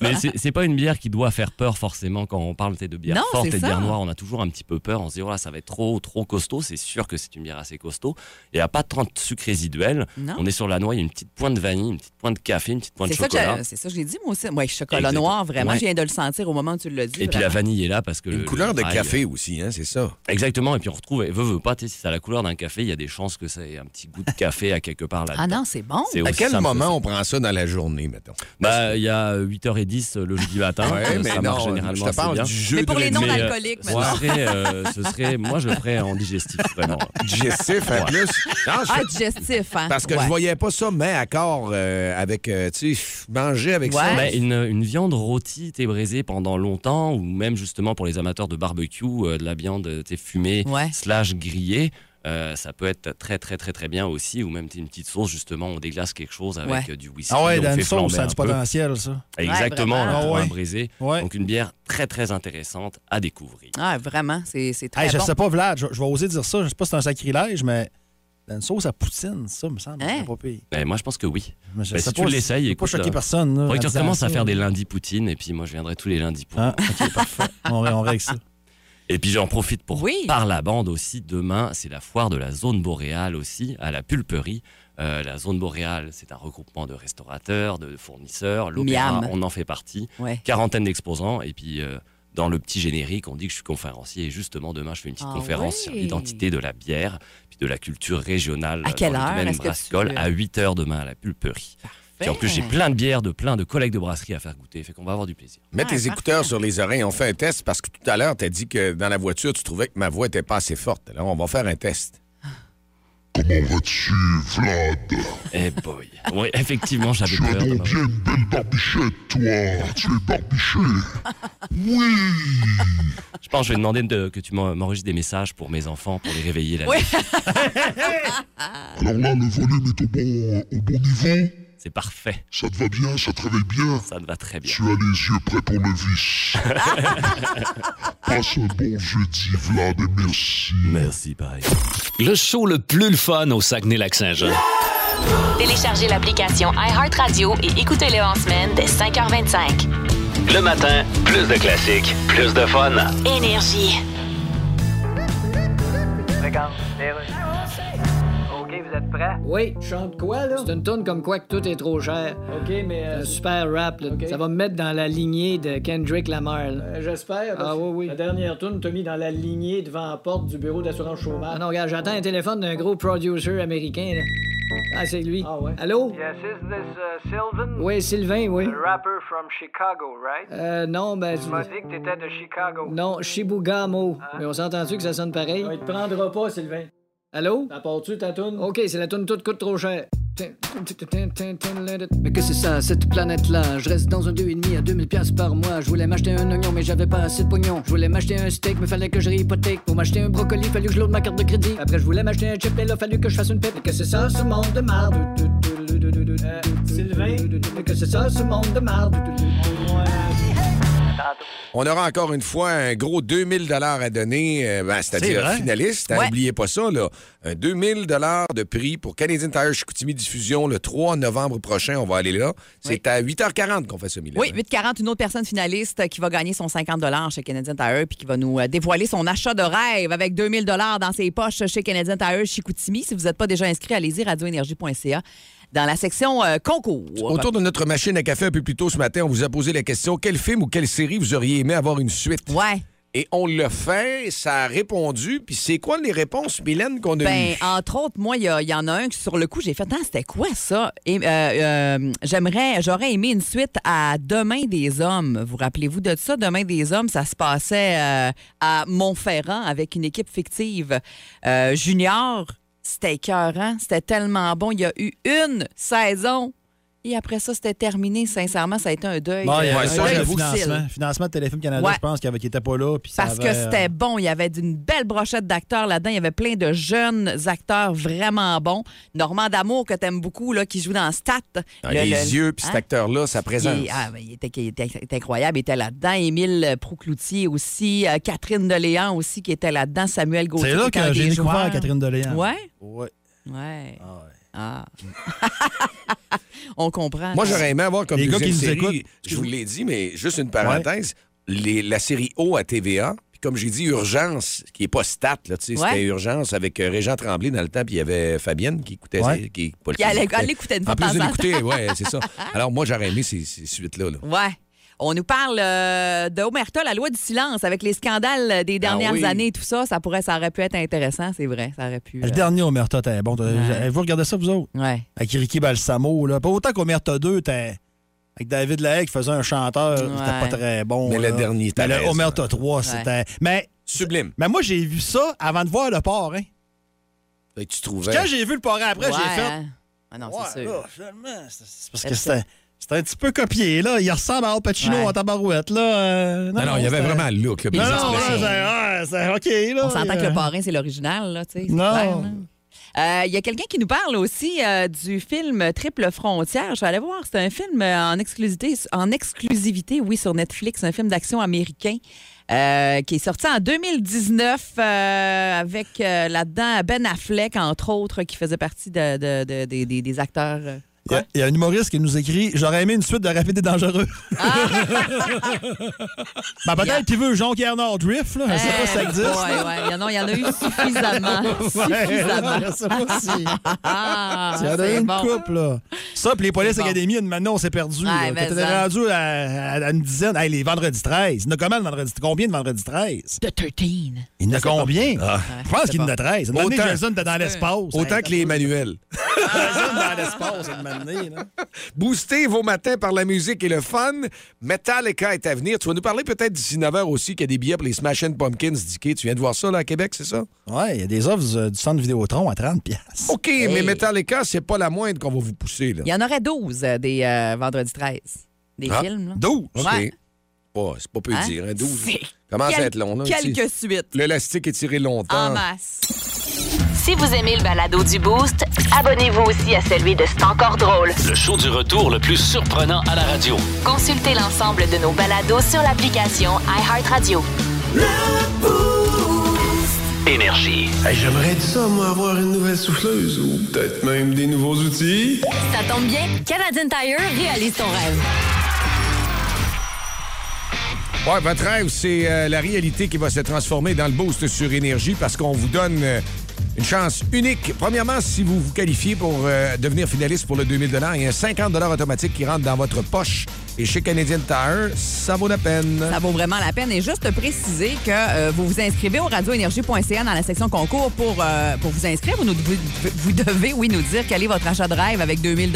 Mais c'est pas une bière qui doit faire peur forcément quand on parle de bière forte et de bière noire. On a toujours un petit peu peur. On se dit, voilà, ça va être trop, trop costaud. C'est sûr que c'est une bière assez costaud. Il n'y a pas tant de sucre résiduel. Non. On est sur la noix, il y a une petite pointe de vanille, une petite pointe de café, une petite pointe de C'est chocolat. c'est ça que j'ai dit, moi aussi. Ouais, chocolat Exactement. noir, vraiment. Ouais. Je viens de le sentir au moment où tu l'as dit. Et puis la vanille est là parce que. Une le- couleur de café aussi, hein, c'est ça. Exactement. Et puis on retrouve, et veut, veut pas, tu sais, si ça a la couleur d'un café, il y a des chances que ça ait un petit goût de café à quelque part là-dedans. Ah non, c'est bon. C'est À quel moment on prend ça dans la journée, mettons? Bah, il y a 8h10 le jeudi matin. Ouais, Euh, mais ça marche non, généralement je te parle bien. du jeu Mais pour de les non-alcooliques, ce maintenant. serait, euh, ce serait, moi je le ferais en digestif vraiment. digestif Ouais. plus. Non, je- Ah, digestif, hein? Parce que Ouais. je voyais pas ça, mais à corps euh, avec, euh, tu sais, manger avec ça. Ouais. Ben, une, une viande rôtie, t'es braisée pendant longtemps, ou même justement pour les amateurs de barbecue, euh, de la viande t'es fumée Ouais. slash grillée. Euh, ça peut être très très très très bien aussi, ou même une petite sauce justement, on déglace quelque chose avec Ouais. euh, du whisky, Ah ouais, on dans fait une sauce, flamber ça a un du peu. potentiel, ça. Exactement, Ouais, là, vraiment. pour Ah un ouais. Ouais. Donc une bière très très intéressante à découvrir. Ah, vraiment, c'est c'est très Hey, je bon. sais pas, Vlad, je, je vais oser dire ça. Je sais pas si c'est un sacrilège, mais dans une sauce à poutine, ça me semble Hein? c'est pas pire. Ben, moi je pense que oui. Mais je Ben, sais si tu pas, l'essayes, je veux écoute, pas choquer là, personne. là, Faudrait que tu recommences à faire des lundis poutine, et puis moi je viendrai tous les lundis pour. Ah, ok, parfait. On, on règle ça. Et puis j'en profite pour Oui. par la bande aussi. Demain, c'est la foire de la zone boréale aussi, à la pulperie. Euh, la zone boréale, c'est un regroupement de restaurateurs, de fournisseurs. L'opéra, on en fait partie. Ouais. Quarantaine d'exposants. Et puis, euh, dans le petit générique, on dit que je suis conférencier. Et justement, demain, je fais une petite Ah conférence sur l'identité de la bière, puis de la culture régionale À quelle le heure? Domaine tu- à 8 h demain à la pulperie. Puis en plus, j'ai plein de bières de plein de collègues de brasserie à faire goûter. Fait qu'on va avoir du plaisir. Mets Ah, tes parfait. écouteurs sur les oreilles. On fait un test parce que tout à l'heure, tu as dit que dans la voiture, tu trouvais que ma voix était pas assez forte. Alors, on va faire un test. Comment vas-tu, Vlad? Eh boy. Oui, effectivement, j'avais Tu as peur. donc bien une belle barbichette, toi. Tu es barbiché. Oui. Je pense que je vais demander de- que tu m'en- m'enregistres des messages pour mes enfants, pour les réveiller la Oui. nuit. Alors là, le volume est au bon, au bon niveau. C'est parfait. Ça te va bien? Ça te réveille bien? Ça te va très bien. Tu as les yeux prêts pour le vice. Passe un bon jeudi, Vlad, et merci. Merci, pareil. Le show le plus le fun au Saguenay-Lac-Saint-Jean. Téléchargez l'application iHeartRadio et écoutez-le en semaine dès 5h25. Le matin, plus de classiques, plus de fun. Énergie. Regarde, êtes prêts? Oui, chante quoi, là? C'est une tourne comme quoi que tout est trop cher. OK, mais... un super rap, là. Ça va me mettre dans la lignée de Kendrick Lamar, là. J'espère. Ah oui, oui. La dernière tourne t'a mis dans la lignée devant la porte du bureau d'assurance chômage. Ah non, regarde, j'attends un téléphone d'un gros producer américain, là. Ah, c'est lui. Ah ouais. Allô? Yes, is this uh, Sylvan? Oui, Sylvain, oui. The rapper from Chicago, right? Euh, non, ben... Tu m'as dit que t'étais de Chicago. Non, Shibugamo. Mais on s'entend-tu que ça sonne pareil? il te prendra pas, Sylvain. Allô? T'apportes-tu ta toune? OK, c'est la toune toute coûte trop cher. Mais que c'est ça, cette planète-là? Je reste dans un 2,5 à 2000 pièces par mois. Je voulais m'acheter un oignon, mais j'avais pas assez de pognon. Je voulais m'acheter un steak, mais fallait que je réhypothèque. Pour m'acheter un brocoli, fallu que je load ma carte de crédit. Après, je voulais m'acheter un chip, et là, fallu que je fasse une pipe. Mais que c'est ça, ce monde de marde? Euh, Sylvain? Mais que c'est ça, ce monde de marde? On aura encore une fois un gros 2000 dollars à donner, euh, ben, C'est c'est-à-dire finaliste. hein, Ouais. N'oubliez pas ça, là. Un 2000 dollars de prix pour Canadian Tire Chicoutimi Diffusion le 3 novembre prochain. On va aller là. C'est à 8h40 qu'on fait ça, Mylène. Oui, 840, une autre personne finaliste qui va gagner son 50 chez Canadian Tire puis qui va nous euh, dévoiler son achat de rêve avec 2000 dans ses poches chez Canadian Tire Chicoutimi. Si vous n'êtes pas déjà inscrit, allez-y, radioénergie.ca dans la section euh, concours. Autour de notre machine à café un peu plus tôt ce matin, on vous a posé la question quel film ou quelle série vous auriez aimé avoir une suite? Ouais. Et on l'a fait, ça a répondu. Puis c'est quoi les réponses, Mylène, qu'on a Ben, eues? entre autres, moi, il y, en a un que sur le coup, j'ai fait, ah, c'était quoi ça? Et, euh, euh, j'aimerais, j'aurais aimé une suite à Demain des hommes. Vous rappelez-vous de ça? Demain des hommes, ça se passait euh, à Montferrand avec une équipe fictive. Junior, c'était écœurant, c'était tellement bon. Il y a eu une saison. Et après ça, c'était terminé. Sincèrement, ça a été un deuil. Bon, il y euh, un ça, deuil le difficile. financement. Financement de Téléfilm Canada, Ouais. je pense qu'il n'était pas là. puis ça Parce que avait, euh, c'était bon. Il y avait une belle brochette d'acteurs là-dedans. Il y avait plein de jeunes acteurs vraiment bons. Normand D'Amour, que t'aimes beaucoup, là, qui joue dans Stat. Ah, Le- les le- yeux, puis cet Hein? acteur-là, sa présence. Il, ah, ben, il était, il était- il était incroyable. Il était là-dedans. Émile Proucloutier aussi. euh, Catherine Deléan aussi, qui était là-dedans. Samuel Gauthier. C'est là qui que j'ai découvert. Catherine Deléan. Ouais? Ouais. Ouais. Ah. On comprend. Moi, j'aurais aimé avoir comme Les gars qui nous série, écoutent. je vous l'ai dit, mais juste une parenthèse, les- la série O à TVA, puis comme j'ai dit, Urgence, qui n'est pas stat, là, tu sais, Ouais. c'était Urgence avec euh, Régent Tremblay dans le temps, puis il y avait Fabienne qui écoutait Ouais. ça, qui, pas le- Qui allait- écoutait. elle l'écoutait une fois En plus l'écouter, temps. ouais, c'est ça. Alors moi, j'aurais aimé ces, ces suites-là. là. Ouais. On nous parle euh, de Omerta, la loi du silence, avec les scandales des dernières Ah oui. années et tout ça. Ça, pourrait, ça aurait pu être intéressant, c'est vrai. Ça aurait pu. Le euh, dernier Omerta, t'es bon. Vous regardez ça, vous autres? Ouais. Avec Ricky Balsamo. Là. Pas autant qu'Omerta 2, t'es. Avec David Lahaye qui faisait un chanteur, c'était pas très bon. Mais là. le dernier, t'as Mais le. Omerta 3, c'était. Mais, Sublime. mais moi, j'ai vu ça avant de voir le parrain. Et tu trouvais. Quand j'ai vu le parrain après, ouais, j'ai fait. hein. Ah non, Ouais, c'est sûr. c'est c'est parce C'est que c'était. C'était un petit peu copié, là. Il ressemble à Al Pacino Ouais. en tabarouette, là. Euh, Non, non, il y avait vraiment le look. là, Non, non, là, c'est ouais, c'est OK, là. On s'entend que le parrain, c'est l'original, là, tu sais. c'est Non. clair, là. Euh, Il y a quelqu'un qui nous parle aussi euh, du film Triple Frontière. Je vais aller voir. C'est un film en exclusivité, en exclusivité, oui, sur Netflix, un film d'action américain euh, qui est sorti en 2019 euh, avec euh, là-dedans Ben Affleck, entre autres, qui faisait partie de, de- de- des- des- des acteurs. Il y a- il y, a un humoriste qui nous écrit J'aurais aimé une suite de Rapide et Dangereux. ben, peut-être qu'il veut Jean-Pierre Drift, là. Je sais pas si ça existe. Ouais, ouais. Il y en a, il y en a eu suffisamment. suffisamment. je sais pas si. Ah, Il y en a c'est une bon. couple, là. Ça, puis les Police bon. Academy, maintenant, on s'est perdu. Ouais, mais Quand t'étais rendu à, à- à une dizaine. Hey, les vendredis 13. Il y en a combien, le vendredi? Combien de vendredi 13? The 13. Il y en a combien? Ah. Je pense qu'il y en a 13. Une année, Autant. Jason dans l'espace. Autant que les Emmanuel. Dans l'espace. Boostez vos matins par la musique et le fun. Metallica est à venir. Tu vas nous parler peut-être d'ici 9 h aussi qu'il y a des billets pour les Smashing Pumpkins d'Ikea. Tu viens de voir ça là, à Québec, c'est ça? Ouais, il y a des offres euh, du centre Vidéotron à 30 pièces. OK, mais Metallica, c'est pas la moindre qu'on va vous pousser. Là. Il y en aurait 12 euh, des euh, vendredis 13. Des Ah, films. Là. 12? OK. Ouais. Oh, c'est pas peu Hein? dire, hein, 12. C'est Commence à être long. Là, Quelques suites. L'élastique est tiré longtemps. En masse. Si vous aimez le balado du Boost, abonnez-vous aussi à celui de C'est encore drôle. Le show du retour le plus surprenant à la radio. Consultez l'ensemble de nos balados sur l'application iHeartRadio. Énergie. J'aimerais ça, moi, avoir une nouvelle souffleuse ou peut-être même des nouveaux outils. Ça tombe bien, Canadian Tire réalise ton rêve. Ouais, votre rêve, c'est euh, la réalité qui va se transformer dans le boost sur énergie parce qu'on vous donne euh, une chance unique. Premièrement, si vous vous qualifiez pour euh, devenir finaliste pour le 2000 il y a un 50 automatique qui rentre dans votre poche. Et chez Canadian Tire, ça vaut la peine. Ça vaut vraiment la peine. Et juste préciser que euh, vous vous inscrivez au radioénergie.ca dans la section concours pour, euh, vous inscrire. Vous devez, oui, nous dire quel est votre achat de rêve avec 2000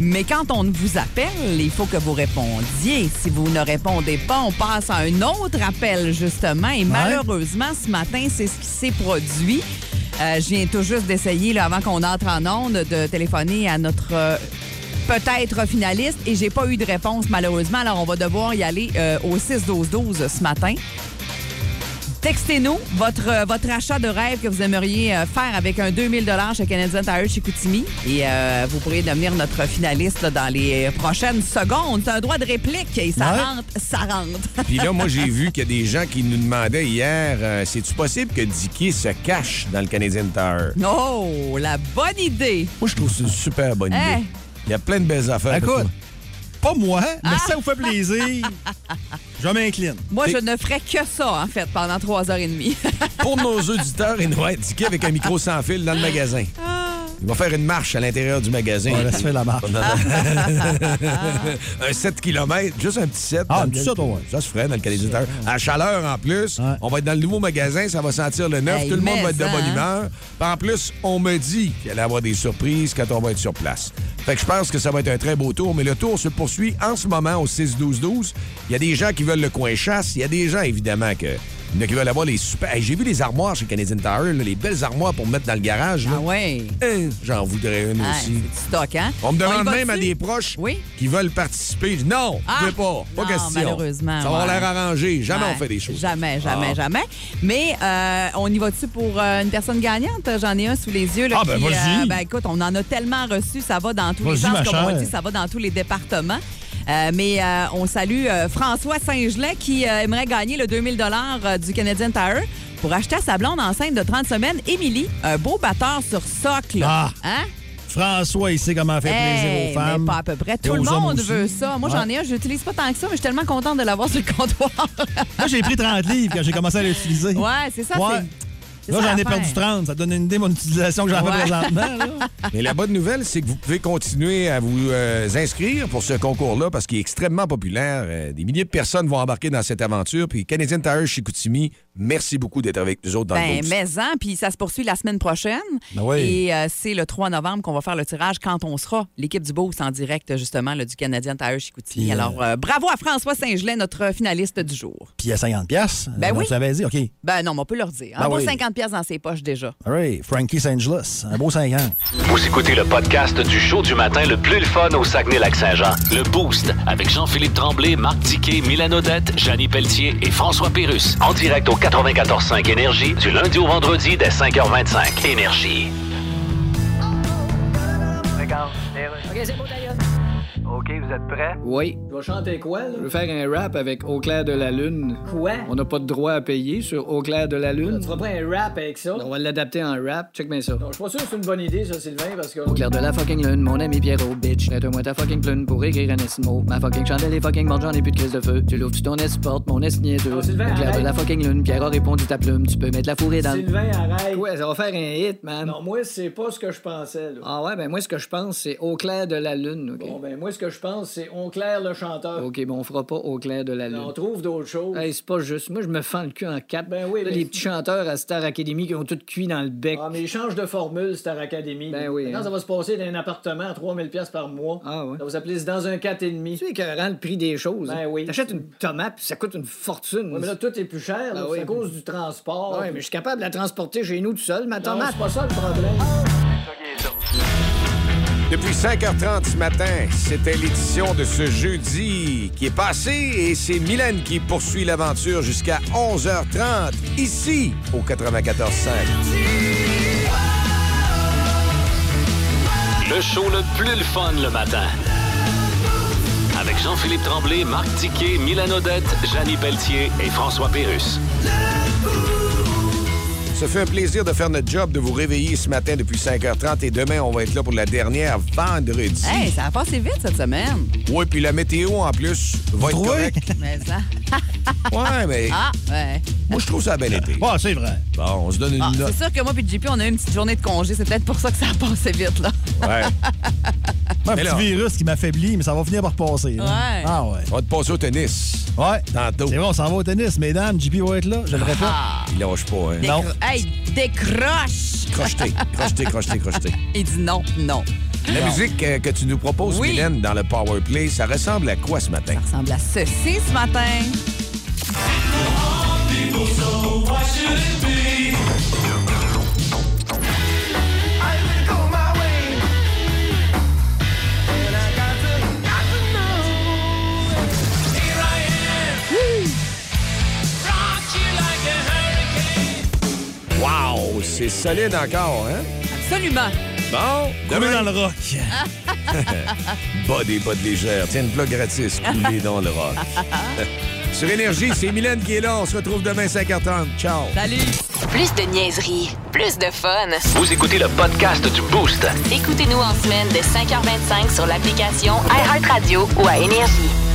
mais quand on vous appelle, il faut que vous répondiez. Si vous ne répondez pas, on passe à un autre appel, justement. Et malheureusement, ce matin, c'est ce qui s'est produit. Euh, je viens tout juste d'essayer, avant qu'on entre en onde, de téléphoner à notre euh, peut-être finaliste et j'ai pas eu de réponse, malheureusement. Alors, on va devoir y aller euh, au 6-12-12 ce matin. Textez-nous votre, euh, votre achat de rêve que vous aimeriez euh, faire avec un 2000 chez Canadian Tire chez Koutimi. Et euh, vous pourrez devenir notre finaliste là, dans les prochaines secondes. C'est un droit de réplique et ça Ouais. rentre, ça rentre. Puis là, moi, j'ai vu qu'il y a des gens qui nous demandaient hier euh, c'est-tu possible que Dicky se cache dans le Canadian Tire? Oh, la bonne idée. Moi, je trouve que c'est une super bonne Hey. idée. Il y a plein de belles affaires. Écoute, pas moi, mais Ah. ça vous fait plaisir. Je m'incline. Moi, je ne ferais que ça, en fait, pendant trois heures et demie. Pour nos auditeurs, il doit être Dicky avec un micro sans fil dans le magasin. Il va faire une marche à l'intérieur du magasin. On laisse faire la marche. un 7 km, juste un petit 7. Ah, un petit sept, ouais. Ça se ferait dans le Tire. À chaleur en plus. On va être dans le nouveau magasin, ça va sentir le neuf. Hey, Tout le monde va être de bonne hein? humeur. Puis en plus, on me dit qu'il allait avoir des surprises quand on va être sur place. Fait que je pense que ça va être un très beau tour, mais le tour se poursuit en ce moment au 6-12-12. Il y a des gens qui veulent le coin chasse. Il y a des gens, évidemment, que. Il y en a qui veulent avoir les super. Hey, J'ai vu les armoires chez Canadian Tire, là, les belles armoires pour mettre dans le garage. Ah ouais. J'en voudrais une Ah, aussi. du stock, hein? On me y demande va même à dessus? des proches Oui. qui veulent participer. Je dis non, Ah, je veux pas. Pas non, question. malheureusement, Ça va ouais. l'air arrangé. Jamais Ouais. on fait des choses. Jamais, jamais, Ah. jamais. Mais euh, on y va-tu pour euh, une personne gagnante? J'en ai un sous les yeux. Là, Ah, ben, qui, vas-y. ben, écoute, on en a tellement reçu, ça va dans tous les Vas-y, sens. ma Comme on chère. dit, ça va dans tous les départements. Euh, mais euh, on salue euh, François Saint-Gelais qui aimerait gagner le 2000 euh, du Canadian Tire pour acheter à sa blonde enceinte de 30 semaines, Émilie, un beau batteur sur socle. Ah. Hein? François, il sait comment faire plaisir Hey, aux femmes. mais pas à peu près. Tout le monde veut ça. Moi, Ouais. j'en ai un, je l'utilise pas tant que ça, mais je suis tellement contente de l'avoir sur le comptoir. Moi, j'ai pris 30 livres quand j'ai commencé à l'utiliser. Ouais, c'est ça, Ouais. Là, j'en ai perdu 30. Ça donne une idée de mon utilisation que j'en Ouais. fais présentement. là. Mais la bonne nouvelle, c'est que vous pouvez continuer à vous euh, inscrire pour ce concours-là parce qu'il est extrêmement populaire. Euh, des milliers de personnes vont embarquer dans cette aventure. Puis Canadian Tire chez Koutimi, merci beaucoup d'être avec nous autres dans le Ben, boost. mais-en, puis ça se poursuit la semaine prochaine. Ben oui. Et euh, c'est le 3 novembre qu'on va faire le tirage quand on sera l'équipe du Beauce en direct, justement, là, du Canadien Tire Chicoutimi. Euh, Alors, euh, bravo à François Saint-Gelais, notre finaliste du jour. Puis à 50 pièces. Ben oui. L'avais dit, OK. Ben non, mais on peut leur dire. Ben En bas oui. 50 pièces dans ses poches déjà. All right. Frankie St. Angeles. Un beau 5 ans. Vous écoutez le podcast du show du matin le plus le fun au Saguenay-Lac-Saint-Jean. Le Boost avec Jean-Philippe Tremblay, Marc Tiquet, Milan Odette, Janine Pelletier et François Pérus. En direct au 94.5 Énergie du lundi au vendredi dès 5h25. Énergie. OK, d'ailleurs. Vous êtes prêts? Oui. Je vais chanter quoi, là? Je veux faire un rap avec Au clair de la lune. Quoi? On n'a pas de droit à payer sur Au clair de la lune. Tu feras pas un rap avec ça? On va l'adapter en rap. Check bien ça. je suis pas sûr que c'est une bonne idée, ça, Sylvain, parce que... Au clair de la fucking lune, mon ami Pierrot, bitch. Prête-moi ta fucking plume pour écrire un estimo. Ma fucking chandelle est fucking morte, j'en ai plus de crise de feu. Tu l'ouvres, tu ton porte mon est niaiseux. Au clair de la fucking lune, Pierre a répondu ta plume. Tu peux mettre la fourrée dans Sylvain, arrête. Ouais, ça va faire un hit, man. Non, moi, c'est pas ce que je pensais, là. Ah ouais, ben moi, ce que je pense, c'est Au clair de la lune? Bon, ben, moi, ce que je pense, c'est On Claire le chanteur. OK, bon, on fera pas Au clair de la lune. On trouve d'autres choses. Hey, c'est pas juste. Moi, je me fends le cul en quatre. Ben oui, Là, mais- Les petits chanteurs à Star Academy qui ont tout cuit dans le bec. Ah, mais ils changent de formule, Star Academy. Ben oui, Maintenant, hein. ça va se passer d'un appartement à 3000 pièces par mois. Ah ouais. Ça va s'appeler dans un 4,5. Tu sais écœurant le prix des choses. Ben oui. T'achètes une tomate, puis ça coûte une fortune. Ouais, mais là, tout est plus cher. là. Ah c'est oui. à cause du transport. Ouais, mais je suis capable de la transporter chez nous tout seul, ma tomate. c'est pas ça le problème. Depuis 5h30 ce matin, c'était l'édition de ce jeudi qui est passé et c'est Mylène qui poursuit l'aventure jusqu'à 11h30 ici au 94.5. Le show le plus le fun le matin. Avec Jean-Philippe Tremblay, Marc Tiquet, Milan Odette, Janine Pelletier et François Pérus. Ça fait un plaisir de faire notre job, de vous réveiller ce matin depuis 5h30 et demain, on va être là pour la dernière vendredi. Hey, ça a passé vite cette semaine. Oui, puis la météo en plus va être correcte. Mais ça. Ouais, mais Ah, ouais. moi, je trouve ça a bien été. Ouais, c'est vrai. Bon, on se donne une Ah, note. c'est sûr que moi et JP, on a eu une petite journée de congé. C'est peut-être pour ça que ça a passé vite, là. Ouais. Un Mais petit là- virus qui m'affaiblit, mais ça va finir par passer. là. Ouais. Ah ouais. On va te passer au tennis. Ouais. Tantôt. C'est bon, on s'en va au tennis. Mesdames, JP va être là. Je le répète. Ah. Il lâche pas, hein? Non. Hey, décroche! Crocheté, crocheté, crocheté, crocheté. Il dit non, non. La Non. musique euh, que tu nous proposes, Oui. Mylène, dans le Power Play, ça ressemble à quoi ce matin? Ça ressemble à ceci ce matin. C'est solide encore, hein? Absolument. Bon, demain, dans le rock. bas des bottes légères. Tiens, une plug gratis, coulé dans le rock. Sur Énergie, c'est Mylène qui est là. On se retrouve demain 5h30. Ciao! Salut! Plus de niaiserie, plus de fun. Vous écoutez le podcast du Boost. Écoutez-nous en semaine de 5h25 sur l'application iHeartRadio ou à Énergie.